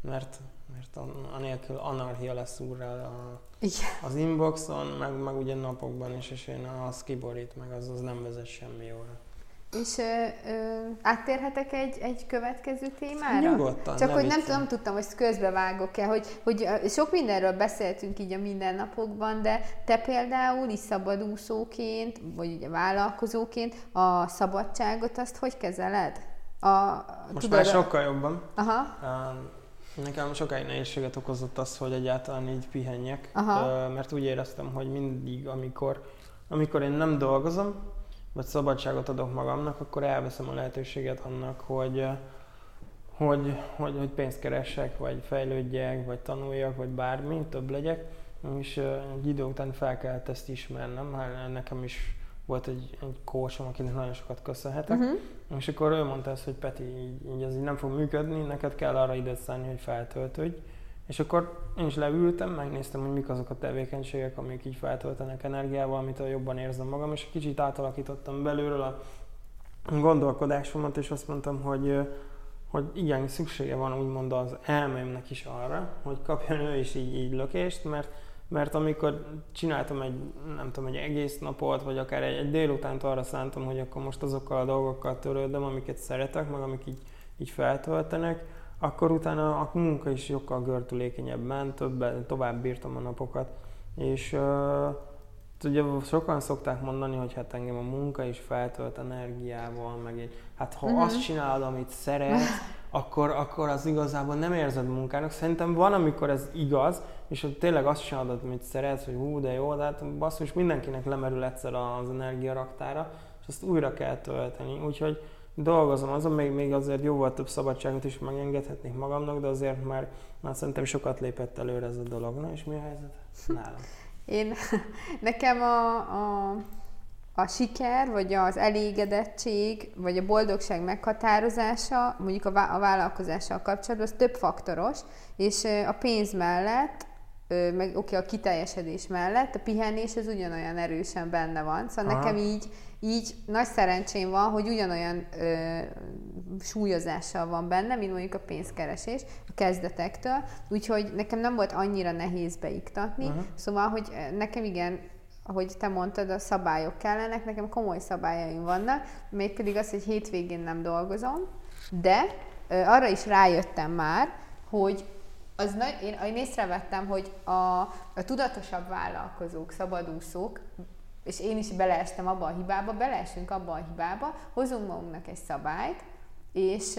mert, mert anélkül anarchia lesz úrra a, az inboxon, meg, meg ugye napokban is, és én az kiborít, meg az, az nem vezet semmi jóra. És ö, ö, áttérhetek egy, egy következő témára? Nyugodtan. Csak hogy nem, tudom, tudtam, hogy közbevágok-e, hogy, hogy sok mindenről beszéltünk így a mindennapokban, de te például is szabadúszóként, vagy ugye vállalkozóként a szabadságot azt hogy kezeled? A, Most tudod, már sokkal jobban. Aha. Uh, nekem sokáig nehézséget okozott az, hogy egyáltalán így pihenjek, Aha. mert úgy éreztem, hogy mindig, amikor, amikor én nem dolgozom, vagy szabadságot adok magamnak, akkor elveszem a lehetőséget annak, hogy, hogy, hogy, hogy pénzt keresek, vagy fejlődjek, vagy tanuljak, vagy bármi, több legyek. És egy idő után fel kellett ezt ismernem, hát nekem is volt egy, egy kósom, akinek nagyon sokat köszönhetek, uh-huh. és akkor ő mondta ezt, hogy Peti, így, így ez így nem fog működni, neked kell arra időt szállni, hogy feltöltődj. És akkor én is leültem, megnéztem, hogy mik azok a tevékenységek, amik így feltöltenek energiával, amit jobban érzem magam, és kicsit átalakítottam belülről a gondolkodásomat, és azt mondtam, hogy, hogy igen, szüksége van úgymond az elmémnek is arra, hogy kapjon ő is így, így lökést, mert, mert amikor csináltam egy, nem tudom, egy egész napot, vagy akár egy, egy délutánt arra szántam, hogy akkor most azokkal a dolgokkal törődöm, amiket szeretek, meg amik így, így feltöltenek, akkor utána a munka is sokkal gördülékenyebb ment, többen, tovább bírtam a napokat, és uh, ugye sokan szokták mondani, hogy hát engem a munka is feltölt energiával, meg egy, hát ha uh-huh. azt csinálod, amit szeretsz, akkor, akkor az igazából nem érzed munkának. Szerintem van, amikor ez igaz, és hogy tényleg azt csinálod, amit szeretsz, hogy hú, de jó, de hát basszus, mindenkinek lemerül egyszer az energiaraktára, és azt újra kell tölteni. Úgyhogy dolgozom azon, még, még azért jóval több szabadságot is megengedhetnék magamnak, de azért már, már szerintem sokat lépett előre ez a dolog. Na, és mi a helyzet nálam? Én, nekem a, a, a siker, vagy az elégedettség, vagy a boldogság meghatározása, mondjuk a, a vállalkozással kapcsolatban, az több faktoros, és a pénz mellett meg oké, okay, a kiteljesedés mellett, a pihenés az ugyanolyan erősen benne van. Szóval Aha. nekem így, így nagy szerencsém van, hogy ugyanolyan ö, súlyozással van benne, mint mondjuk a pénzkeresés a kezdetektől. Úgyhogy nekem nem volt annyira nehéz beiktatni. Aha. Szóval, hogy nekem igen, ahogy te mondtad, a szabályok kellenek, nekem komoly szabályaim vannak, mégpedig az, hogy hétvégén nem dolgozom, de ö, arra is rájöttem már, hogy az nagy, én, én észrevettem, hogy a, a tudatosabb vállalkozók, szabadúszók, és én is beleestem abba a hibába, beleesünk abba a hibába, hozunk magunknak egy szabályt, és,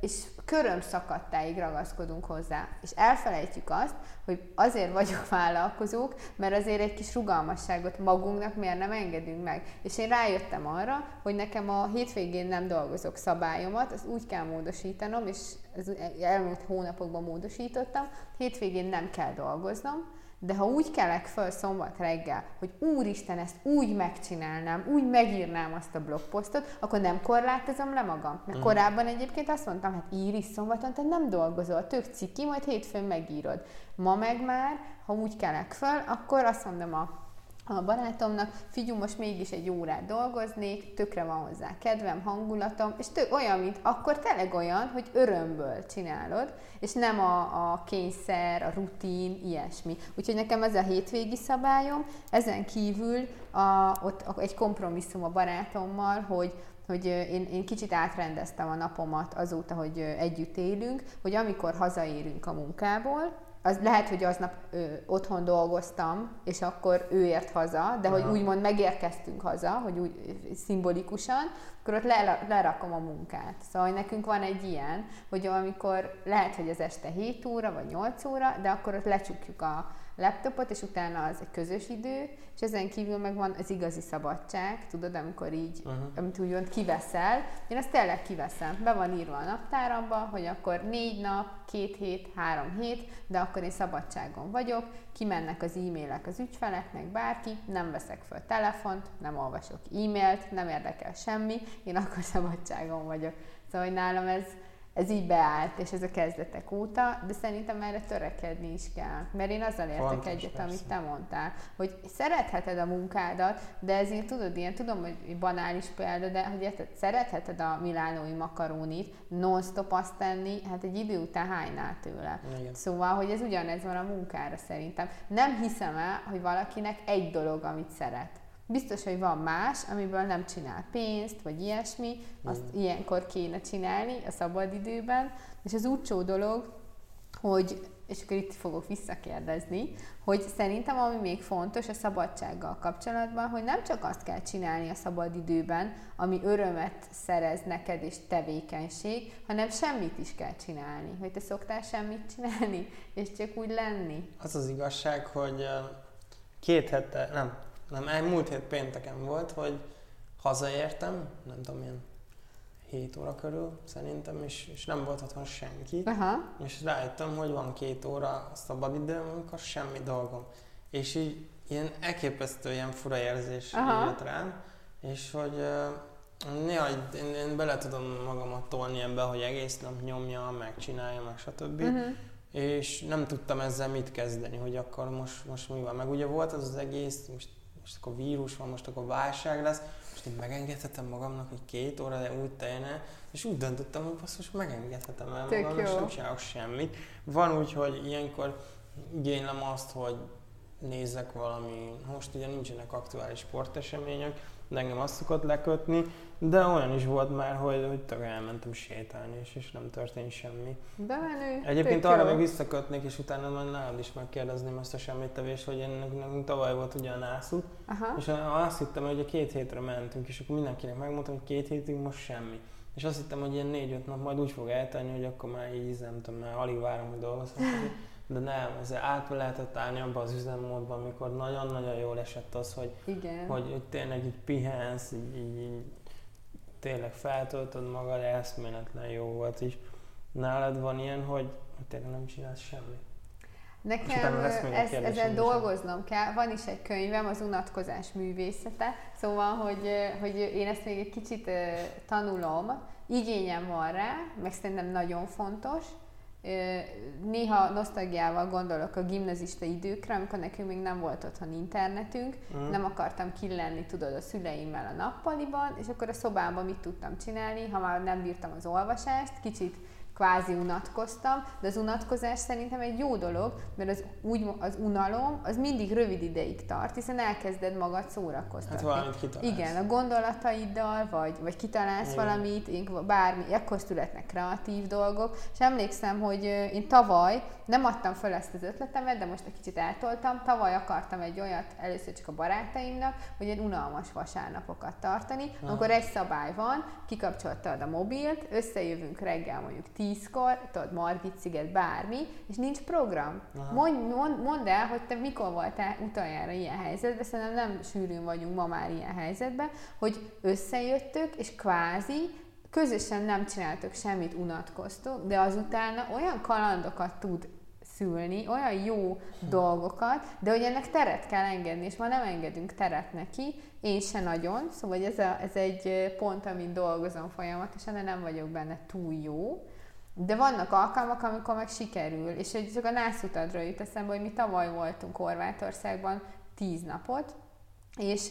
és köröm szakadtáig ragaszkodunk hozzá. És elfelejtjük azt, hogy azért vagyunk vállalkozók, mert azért egy kis rugalmasságot magunknak miért nem engedünk meg. És én rájöttem arra, hogy nekem a hétvégén nem dolgozok szabályomat, azt úgy kell módosítanom, és ez elmúlt hónapokban módosítottam, hétvégén nem kell dolgoznom, de ha úgy kelek föl szombat reggel, hogy úristen, ezt úgy megcsinálnám, úgy megírnám azt a blogposztot, akkor nem korlátozom le magam. Mert mm. korábban egyébként azt mondtam, hát ír is szombaton, te nem dolgozol, tök ciki, majd hétfőn megírod. Ma meg már, ha úgy kelek föl, akkor azt mondom a a barátomnak, figyú, most mégis egy órát dolgoznék, tökre van hozzá kedvem, hangulatom, és tök olyan, mint akkor tényleg olyan, hogy örömből csinálod, és nem a, a kényszer, a rutin, ilyesmi. Úgyhogy nekem ez a hétvégi szabályom, ezen kívül a, ott egy kompromisszum a barátommal, hogy hogy én, én kicsit átrendeztem a napomat azóta, hogy együtt élünk, hogy amikor hazaérünk a munkából, az lehet, hogy aznap ö, otthon dolgoztam, és akkor ő ért haza, de Aha. hogy úgymond megérkeztünk haza, hogy úgy szimbolikusan, akkor ott le, lerakom a munkát. Szóval nekünk van egy ilyen, hogy amikor lehet, hogy az este 7 óra vagy 8 óra, de akkor ott lecsukjuk a, laptopot, és utána az egy közös idő, és ezen kívül meg van az igazi szabadság, tudod, amikor így, uh-huh. amit úgymond kiveszel, én ezt tényleg kiveszem. Be van írva a naptáramba, hogy akkor négy nap, két hét, három hét, de akkor én szabadságon vagyok, kimennek az e-mailek az ügyfeleknek, bárki, nem veszek föl telefont, nem olvasok e-mailt, nem érdekel semmi, én akkor szabadságon vagyok. Szóval hogy nálam ez, ez így beállt, és ez a kezdetek óta, de szerintem erre törekedni is kell. Mert én azzal értek Fontos, egyet, persze. amit te mondtál, hogy szeretheted a munkádat, de ezért tudod, ilyen, tudom, hogy banális példa, de hogy érted, szeretheted a milánói makarónit, non-stop azt tenni, hát egy idő után hánynál tőle. Igen. Szóval, hogy ez ugyanez van a munkára szerintem. Nem hiszem el, hogy valakinek egy dolog, amit szeret. Biztos, hogy van más, amiből nem csinál pénzt, vagy ilyesmi, azt mm. ilyenkor kéne csinálni a szabadidőben, és az úcsó dolog, hogy, és akkor itt fogok visszakérdezni, hogy szerintem ami még fontos a szabadsággal kapcsolatban, hogy nem csak azt kell csinálni a szabadidőben, ami örömet szerez neked és tevékenység, hanem semmit is kell csinálni. Hogy te szoktál semmit csinálni, és csak úgy lenni? Az az igazság, hogy két hete, nem, nem, múlt hét pénteken volt, hogy hazaértem, nem tudom, milyen 7 óra körül szerintem, és, és nem volt otthon senki. Aha. És rájöttem, hogy van két óra szabadidőm, amikor semmi dolgom. És így ilyen elképesztő ilyen fura érzés Aha. jött rám, és hogy uh, néha én, én bele tudom magamat tolni ebbe, hogy egész nap nyomja, megcsinálja, meg stb. Uh-huh. És nem tudtam ezzel mit kezdeni, hogy akkor most, most mi van. Meg ugye volt az az egész, most most akkor vírus van, most akkor válság lesz, most én megengedhetem magamnak, hogy két óra de úgy teljen és úgy döntöttem, hogy most megengedhetem el magam, és nem csinálok semmit. Van úgy, hogy ilyenkor igénylem azt, hogy nézzek valami, most ugye nincsenek aktuális sportesemények, de engem azt szokott lekötni, de olyan is volt már, hogy, hogy tök elmentem sétálni, és, és nem történt semmi. De menő, Egyébként arra jó. még visszakötnék, és utána majd nálad is megkérdezném azt a semmit tevés, hogy ennek, nekünk tavaly volt ugye a nászút, Aha. és azt hittem, hogy a két hétre mentünk, és akkor mindenkinek megmondtam, hogy két hétig most semmi. És azt hittem, hogy ilyen négy-öt nap majd úgy fog eltenni, hogy akkor már így, nem tudom, már alig várom, hogy dolgozhatok de nem, ezzel át lehetett állni abba az üzemmódban, amikor nagyon-nagyon jól esett az, hogy, Igen. hogy, hogy tényleg így pihensz, így, így, így tényleg feltöltöd magad, eszméletlen jó volt is. Nálad van ilyen, hogy tényleg nem csinálsz semmit? Nekem ez, ezen dolgoznom kell. Van is egy könyvem, az unatkozás művészete, szóval, hogy, hogy én ezt még egy kicsit tanulom, igényem van rá, meg szerintem nagyon fontos, Néha nosztalgiával gondolok a gimnazista időkre, amikor nekünk még nem volt otthon internetünk, mm. nem akartam killenni, tudod, a szüleimmel a nappaliban, és akkor a szobában mit tudtam csinálni, ha már nem bírtam az olvasást, kicsit kvázi unatkoztam, de az unatkozás szerintem egy jó dolog, mert az, úgy, az unalom az mindig rövid ideig tart, hiszen elkezded magad szórakoztatni. Hát valamit kitalálsz. Igen, a gondolataiddal, vagy, vagy kitalálsz Igen. valamit, bármi, ekkor születnek kreatív dolgok, és emlékszem, hogy én tavaly nem adtam fel ezt az ötletemet, de most egy kicsit eltoltam, tavaly akartam egy olyat, először csak a barátaimnak, hogy egy unalmas vasárnapokat tartani, ha. akkor egy szabály van, kikapcsoltad a mobilt, összejövünk reggel mondjuk tízkor, tudod, Margit sziget, bármi, és nincs program. Mondj, mond, mondd el, hogy te mikor voltál utoljára ilyen helyzetben, szerintem nem sűrűn vagyunk ma már ilyen helyzetben, hogy összejöttök, és kvázi közösen nem csináltok semmit, unatkoztok, de azután olyan kalandokat tud szülni, olyan jó dolgokat, de hogy ennek teret kell engedni, és ma nem engedünk teret neki, én se nagyon, szóval ez, a, ez egy pont, amin dolgozom folyamatosan, de nem vagyok benne túl jó. De vannak alkalmak, amikor meg sikerül, és hogy csak a nászutadra jut eszembe, hogy mi tavaly voltunk Horvátországban tíz napot, és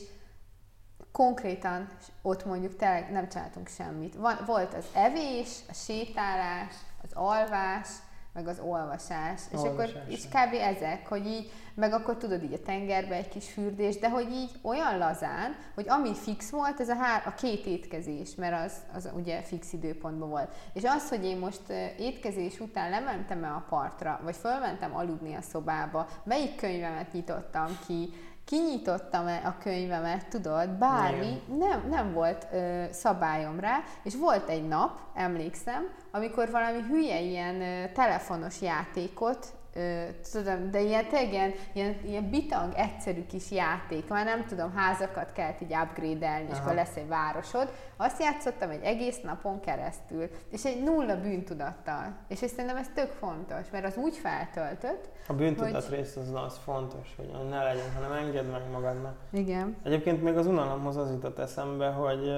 konkrétan ott mondjuk tényleg nem csináltunk semmit. Van, volt az evés, a sétálás, az alvás, meg az olvasás. olvasás. És akkor is kb. ezek, hogy így, meg akkor tudod így a tengerbe egy kis fürdés, de hogy így olyan lazán, hogy ami fix volt, ez a, hár, a két étkezés, mert az, az ugye fix időpontban volt. És az, hogy én most étkezés után lementem-e a partra, vagy fölmentem aludni a szobába, melyik könyvemet nyitottam ki, kinyitottam-e a könyvemet, tudod, bármi, nem, nem volt ö, szabályom rá, és volt egy nap, emlékszem, amikor valami hülye ilyen ö, telefonos játékot tudom, de ilyen, ilyen, ilyen, ilyen bitang, egyszerű kis játék, már nem tudom, házakat kell így upgrade-elni, és akkor lesz egy városod. Azt játszottam egy egész napon keresztül, és egy nulla bűntudattal. És szerintem ez tök fontos, mert az úgy feltöltött, A bűntudat hogy... rész az, az fontos, hogy ne legyen, hanem engedd meg magadnak. Igen. Egyébként még az unalomhoz az jutott eszembe, hogy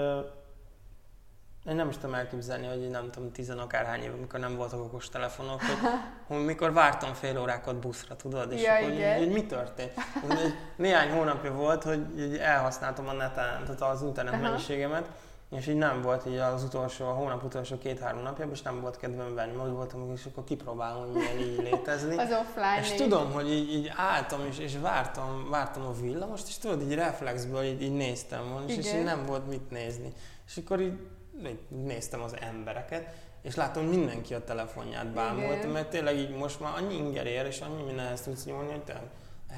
én nem is tudom elképzelni, hogy nem tudom, tizen akárhány év, amikor nem voltak okos telefonok, hogy, hogy mikor vártam fél órákat buszra, tudod, és ja, hogy, hogy, hogy, mi történt. Hogy néhány hónapja volt, hogy így elhasználtam a neten, tehát az internet Aha. mennyiségemet, és így nem volt így az utolsó, a hónap utolsó két-három napjában, és nem volt kedvem venni, majd voltam, és akkor kipróbálom, hogy milyen így létezni. az offline És tudom, hogy így, így álltam, és, és vártam, vártam a villamost, és tudod, így reflexből így, így néztem volna, és, és így nem volt mit nézni. És akkor így néztem az embereket, és látom, mindenki a telefonját bámult, mert tényleg így most már annyi inger ér, és annyi mindenhez tudsz nyúlni, hogy tényleg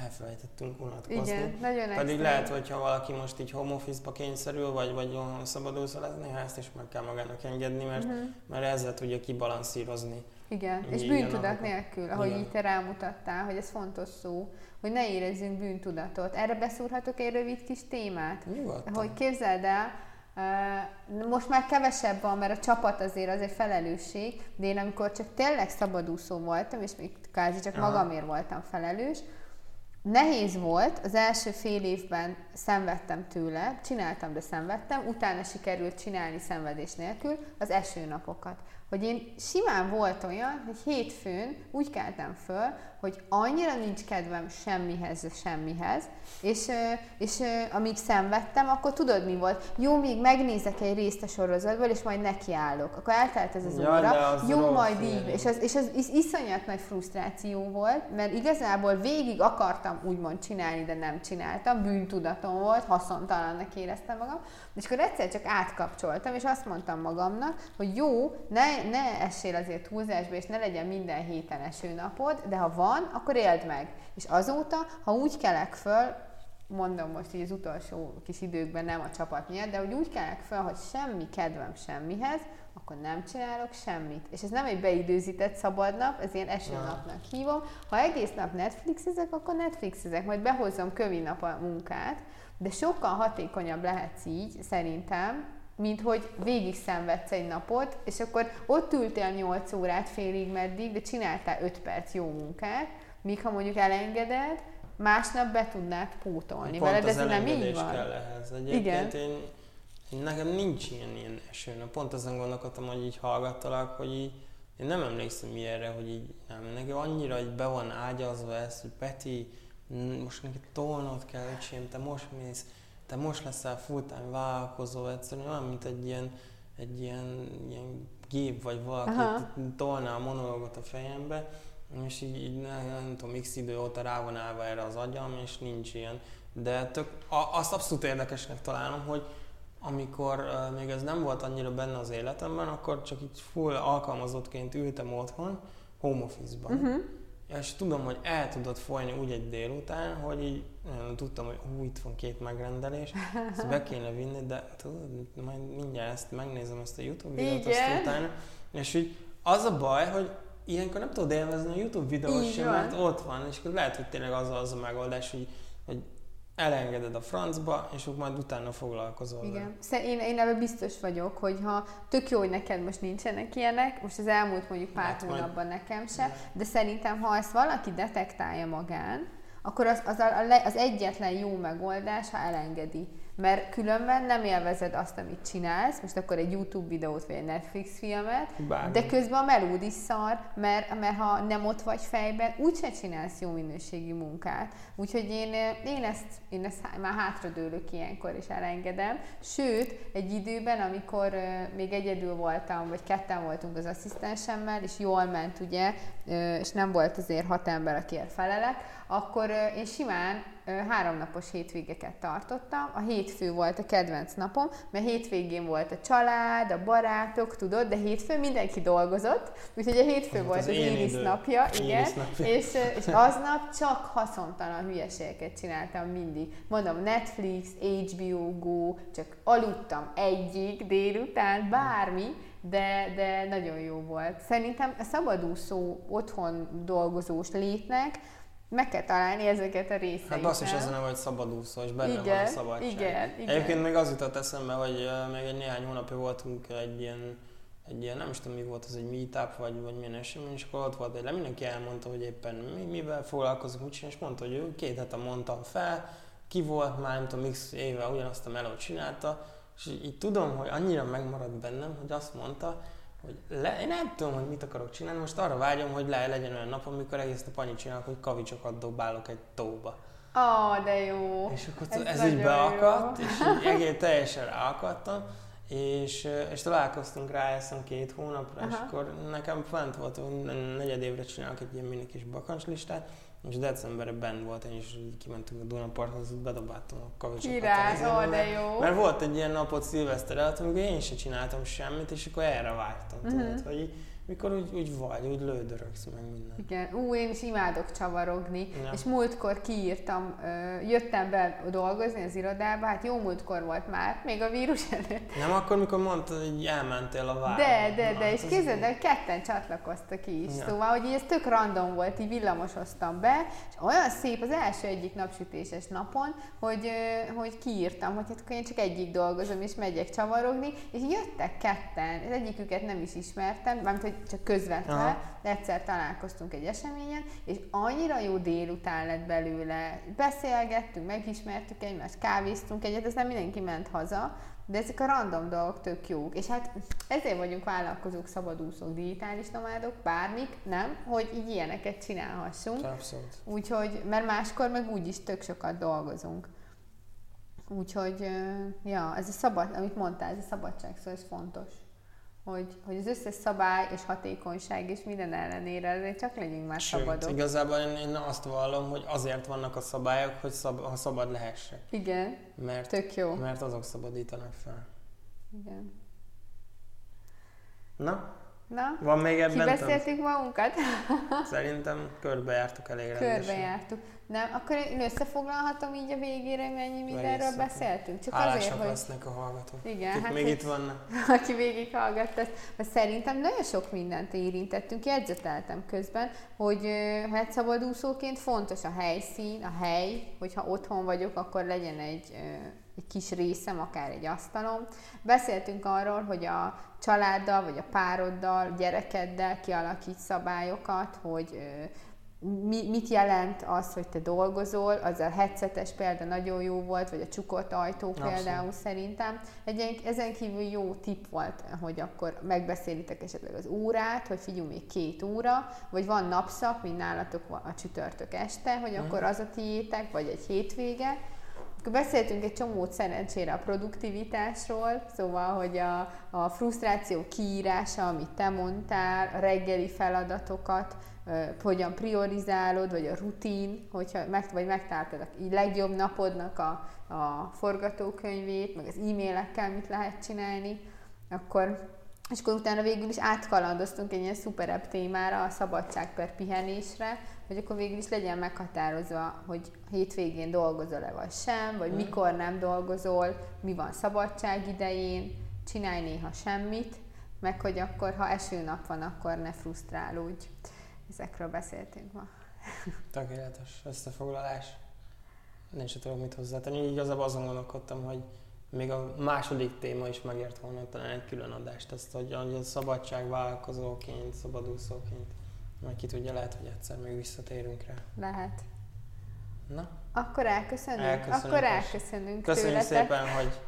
elfelejtettünk unatkozni. Igen, nagyon Pedig extrém. lehet, hogyha valaki most így home office-ba kényszerül, vagy, vagy olyan szabadulsz lesz, néha ezt is meg kell magának engedni, mert, uh-huh. mert ezzel tudja kibalanszírozni. Igen, és bűntudat nélkül, ahogy Igen. így te rámutattál, hogy ez fontos szó, hogy ne érezzünk bűntudatot. Erre beszúrhatok egy rövid kis témát? Nyugodtan. Hogy képzeld el, most már kevesebb van, mert a csapat azért az egy felelősség, de én amikor csak tényleg szabadúszó voltam, és még kázi csak Aha. magamért voltam felelős, Nehéz volt, az első fél évben szenvedtem tőle, csináltam, de szenvedtem, utána sikerült csinálni szenvedés nélkül az esőnapokat. Hogy én simán volt olyan, hogy hétfőn úgy keltem föl, hogy annyira nincs kedvem semmihez, semmihez, és, és amíg szenvedtem, akkor tudod mi volt? Jó, még megnézek egy részt a sorozatból, és majd nekiállok. Akkor eltelt ez az ja, óra, jó, majd így. És az, és az is, iszonyat nagy frusztráció volt, mert igazából végig akartam úgymond csinálni, de nem csináltam, bűntudatom volt, haszontalannak éreztem magam, és akkor egyszer csak átkapcsoltam, és azt mondtam magamnak, hogy jó, ne, ne essél azért túlzásba, és ne legyen minden héten esőnapod, de ha van, akkor éld meg. És azóta, ha úgy kelek föl, mondom most így az utolsó kis időkben nem a csapat miatt, de hogy úgy kelek föl, hogy semmi kedvem semmihez, akkor nem csinálok semmit. És ez nem egy beidőzített szabadnap, ez ilyen esőnapnak hívom. Ha egész nap Netflixezek, akkor Netflixezek, majd behozom kövi nap a munkát, de sokkal hatékonyabb lehetsz így, szerintem, mint hogy végig szenvedsz egy napot, és akkor ott ültél 8 órát félig meddig, de csináltál 5 perc jó munkát, míg ha mondjuk elengeded, másnap be tudnád pótolni. Pont Veled ez nem így van? kell ehhez. Egyébként Igen. Én, nekem nincs ilyen, ilyen eső. Pont azon gondolkodtam, hogy így hallgattalak, hogy így, én nem emlékszem ilyenre, hogy így nem, neki annyira így be van ágyazva ez, hogy Peti, most neki tolnod kell, öcsém, te most mész te most leszel full-time vállalkozó, egyszerűen olyan, mint egy ilyen, egy ilyen, ilyen gép, vagy valaki tolná a monológot a fejembe, és így, így nem, nem tudom, x idő óta rá van állva erre az agyam, és nincs ilyen. De tök, a, azt abszolút érdekesnek találom, hogy amikor uh, még ez nem volt annyira benne az életemben, akkor csak így full alkalmazottként ültem otthon, home office-ban. Uh-huh. És tudom, hogy el tudott folyni úgy egy délután, hogy így tudtam, hogy hú, itt van két megrendelés, ezt be kéne vinni, de tudod, majd mindjárt ezt megnézem ezt a YouTube videót, azt utána. És így az a baj, hogy ilyenkor nem tudod élvezni a YouTube videót sem, mert ott van, és akkor lehet, hogy tényleg az az a megoldás, hogy elengeded a francba, és akkor majd utána foglalkozol. Igen. Én, én ebben biztos vagyok, hogy ha tök jó, hogy neked most nincsenek ilyenek, most az elmúlt mondjuk pár hát, hónapban majd... nekem se, de szerintem ha ezt valaki detektálja magán, akkor az, az, a, az egyetlen jó megoldás, ha elengedi mert különben nem élvezed azt, amit csinálsz, most akkor egy YouTube videót, vagy egy Netflix filmet, Bármi. de közben a melód is szar, mert, mert ha nem ott vagy fejben, úgyse csinálsz jó minőségi munkát. Úgyhogy én, én, ezt, én ezt már hátradőlök ilyenkor, és elengedem. Sőt, egy időben, amikor még egyedül voltam, vagy ketten voltunk az asszisztensemmel, és jól ment, ugye, és nem volt azért hat ember, akiért felelek, akkor én simán háromnapos hétvégeket tartottam. A hétfő volt a kedvenc napom, mert hétvégén volt a család, a barátok, tudod, de hétfő mindenki dolgozott, úgyhogy a hétfő az volt az, az Iris napja, igen, Iris napja. És, és aznap csak haszontalan hülyeségeket csináltam mindig. Mondom, Netflix, HBO Go, csak aludtam egyik délután, bármi, de, de nagyon jó volt. Szerintem a szabadúszó, otthon dolgozós létnek meg kell találni ezeket a részeket. Hát azt is ezen hogy szabadúszó, és benne igen, van a szabadság. Igen, igen. Egyébként még az jutott eszembe, hogy még egy néhány hónapja voltunk egy ilyen, egy ilyen, nem is tudom mi volt, az egy meetup, vagy, vagy milyen esemény, és akkor ott volt egy mindenki elmondta, hogy éppen mi, mivel foglalkozunk, mit csinál, és mondta, hogy ő két hete mondtam fel, ki volt már, nem tudom, x éve ugyanazt a melót csinálta, és így, így tudom, hogy annyira megmaradt bennem, hogy azt mondta, hogy le, én nem tudom, hogy mit akarok csinálni, most arra vágyom, hogy le legyen olyan nap, amikor egész nap annyit csinálok, hogy kavicsokat dobálok egy tóba. Ó, oh, de jó. És akkor ez, ez így beakadt, jó. és így egész teljesen ráakadtam, és, és találkoztunk rá ezt két hónapra, Aha. és akkor nekem fent volt, hogy negyed évre csinálok egy ilyen mini kis bakancslistát, és decemberben volt, én is kimentünk a Dunaparthoz, bedobáltam a kavicsokat. Király, ó, de jó. Mert volt egy ilyen napot szilveszter előtt, amikor én sem csináltam semmit, és akkor erre vágytam, uh-huh. tudod, hogy mikor úgy, úgy vagy, úgy lődörögsz meg minden. Igen, ú, én is imádok csavarogni, ja. és múltkor kiírtam, jöttem be dolgozni az irodába, hát jó múltkor volt már, még a vírus előtt. Nem akkor, mikor mondtad, hogy elmentél a várba. De, de, de, és képzeld el, ketten csatlakoztak ki is, ja. szóval, hogy ez tök random volt, így villamosoztam be, és olyan szép az első egyik napsütéses napon, hogy, hogy kiírtam, hogy hát én csak egyik dolgozom, és megyek csavarogni, és jöttek ketten, az egyiküket nem is ismertem, mert hogy csak közvetve, de egyszer találkoztunk egy eseményen, és annyira jó délután lett belőle. Beszélgettünk, megismertük egymást, kávéztunk egyet, aztán mindenki ment haza, de ezek a random dolgok tök jók. És hát ezért vagyunk vállalkozók, szabadúszók, digitális nomádok, bármik, nem? Hogy így ilyeneket csinálhassunk. Abszolút. Úgyhogy, mert máskor meg úgyis tök sokat dolgozunk. Úgyhogy, ja, ez a szabad, amit mondtál, ez a szabadság, szóval ez fontos hogy, hogy az összes szabály és hatékonyság és minden ellenére azért csak legyünk már Sőt, szabadok. igazából én, én azt vallom, hogy azért vannak a szabályok, hogy szab, ha szabad lehessek. Igen, mert, tök jó. Mert azok szabadítanak fel. Igen. Na, Na, van még ebben? Kibeszéltük magunkat? Szerintem körbejártuk elég rendesen. Körbejártuk. Nem, akkor én összefoglalhatom így a végére, mennyi mindenről beszéltünk. Csak azért, hogy... lesznek a hallgatók. Igen, hát még itt vannak. Aki végig hallgatta. Mert szerintem nagyon sok mindent érintettünk, jegyzeteltem közben, hogy egy szabadúszóként fontos a helyszín, a hely, hogyha otthon vagyok, akkor legyen egy egy kis részem, akár egy asztalom. Beszéltünk arról, hogy a családdal, vagy a pároddal, gyerekeddel kialakít szabályokat, hogy mi, mit jelent az, hogy te dolgozol, az a headsetes példa nagyon jó volt, vagy a csukott ajtó például szerintem. Egy, ezen kívül jó tipp volt, hogy akkor megbeszélitek esetleg az órát, hogy figyelj még két óra, vagy van napszak, mint nálatok a csütörtök este, hogy mm. akkor az a tiétek, vagy egy hétvége, beszéltünk egy csomót szerencsére a produktivitásról, szóval, hogy a, a frusztráció kiírása, amit te mondtál, a reggeli feladatokat, hogyan priorizálod, vagy a rutin, hogyha meg, vagy megtaláltad a legjobb napodnak a, a forgatókönyvét, meg az e-mailekkel mit lehet csinálni, akkor és akkor utána végül is átkalandoztunk egy ilyen szuperebb témára, a szabadság per pihenésre, hogy akkor végül is legyen meghatározva, hogy hétvégén dolgozol-e vagy sem, vagy mm. mikor nem dolgozol, mi van szabadság idején, csinálj néha semmit, meg hogy akkor, ha esőnap van, akkor ne frusztrálódj. Ezekről beszéltünk ma. Tökéletes összefoglalás. Nincs se tudok mit hozzátenni. Igazából azon gondolkodtam, hogy még a második téma is megért volna talán egy külön adást, ezt, hogy a szabadság vállalkozóként, szabadúszóként, majd ki tudja, lehet, hogy egyszer még visszatérünk rá. Lehet. Na? Akkor elköszönünk? elköszönünk Akkor elköszönünk Köszönjük tőletek. szépen, hogy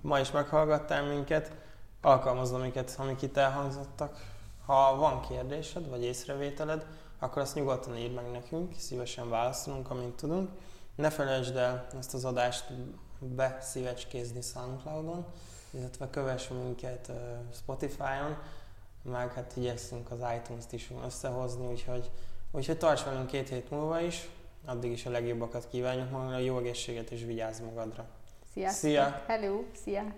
ma is meghallgattál minket. Alkalmazom minket, amik itt elhangzottak. Ha van kérdésed vagy észrevételed, akkor azt nyugodtan írd meg nekünk, szívesen válaszolunk, amint tudunk. Ne felejtsd el ezt az adást beszívecskézni Soundcloudon, illetve kövess minket Spotify-on, meg hát igyekszünk az iTunes-t is összehozni, úgyhogy, úgyhogy tarts velünk két hét múlva is, addig is a legjobbakat kívánjuk magadra, jó egészséget és vigyázz magadra. Sziasztok! Szia! Hello! Szia!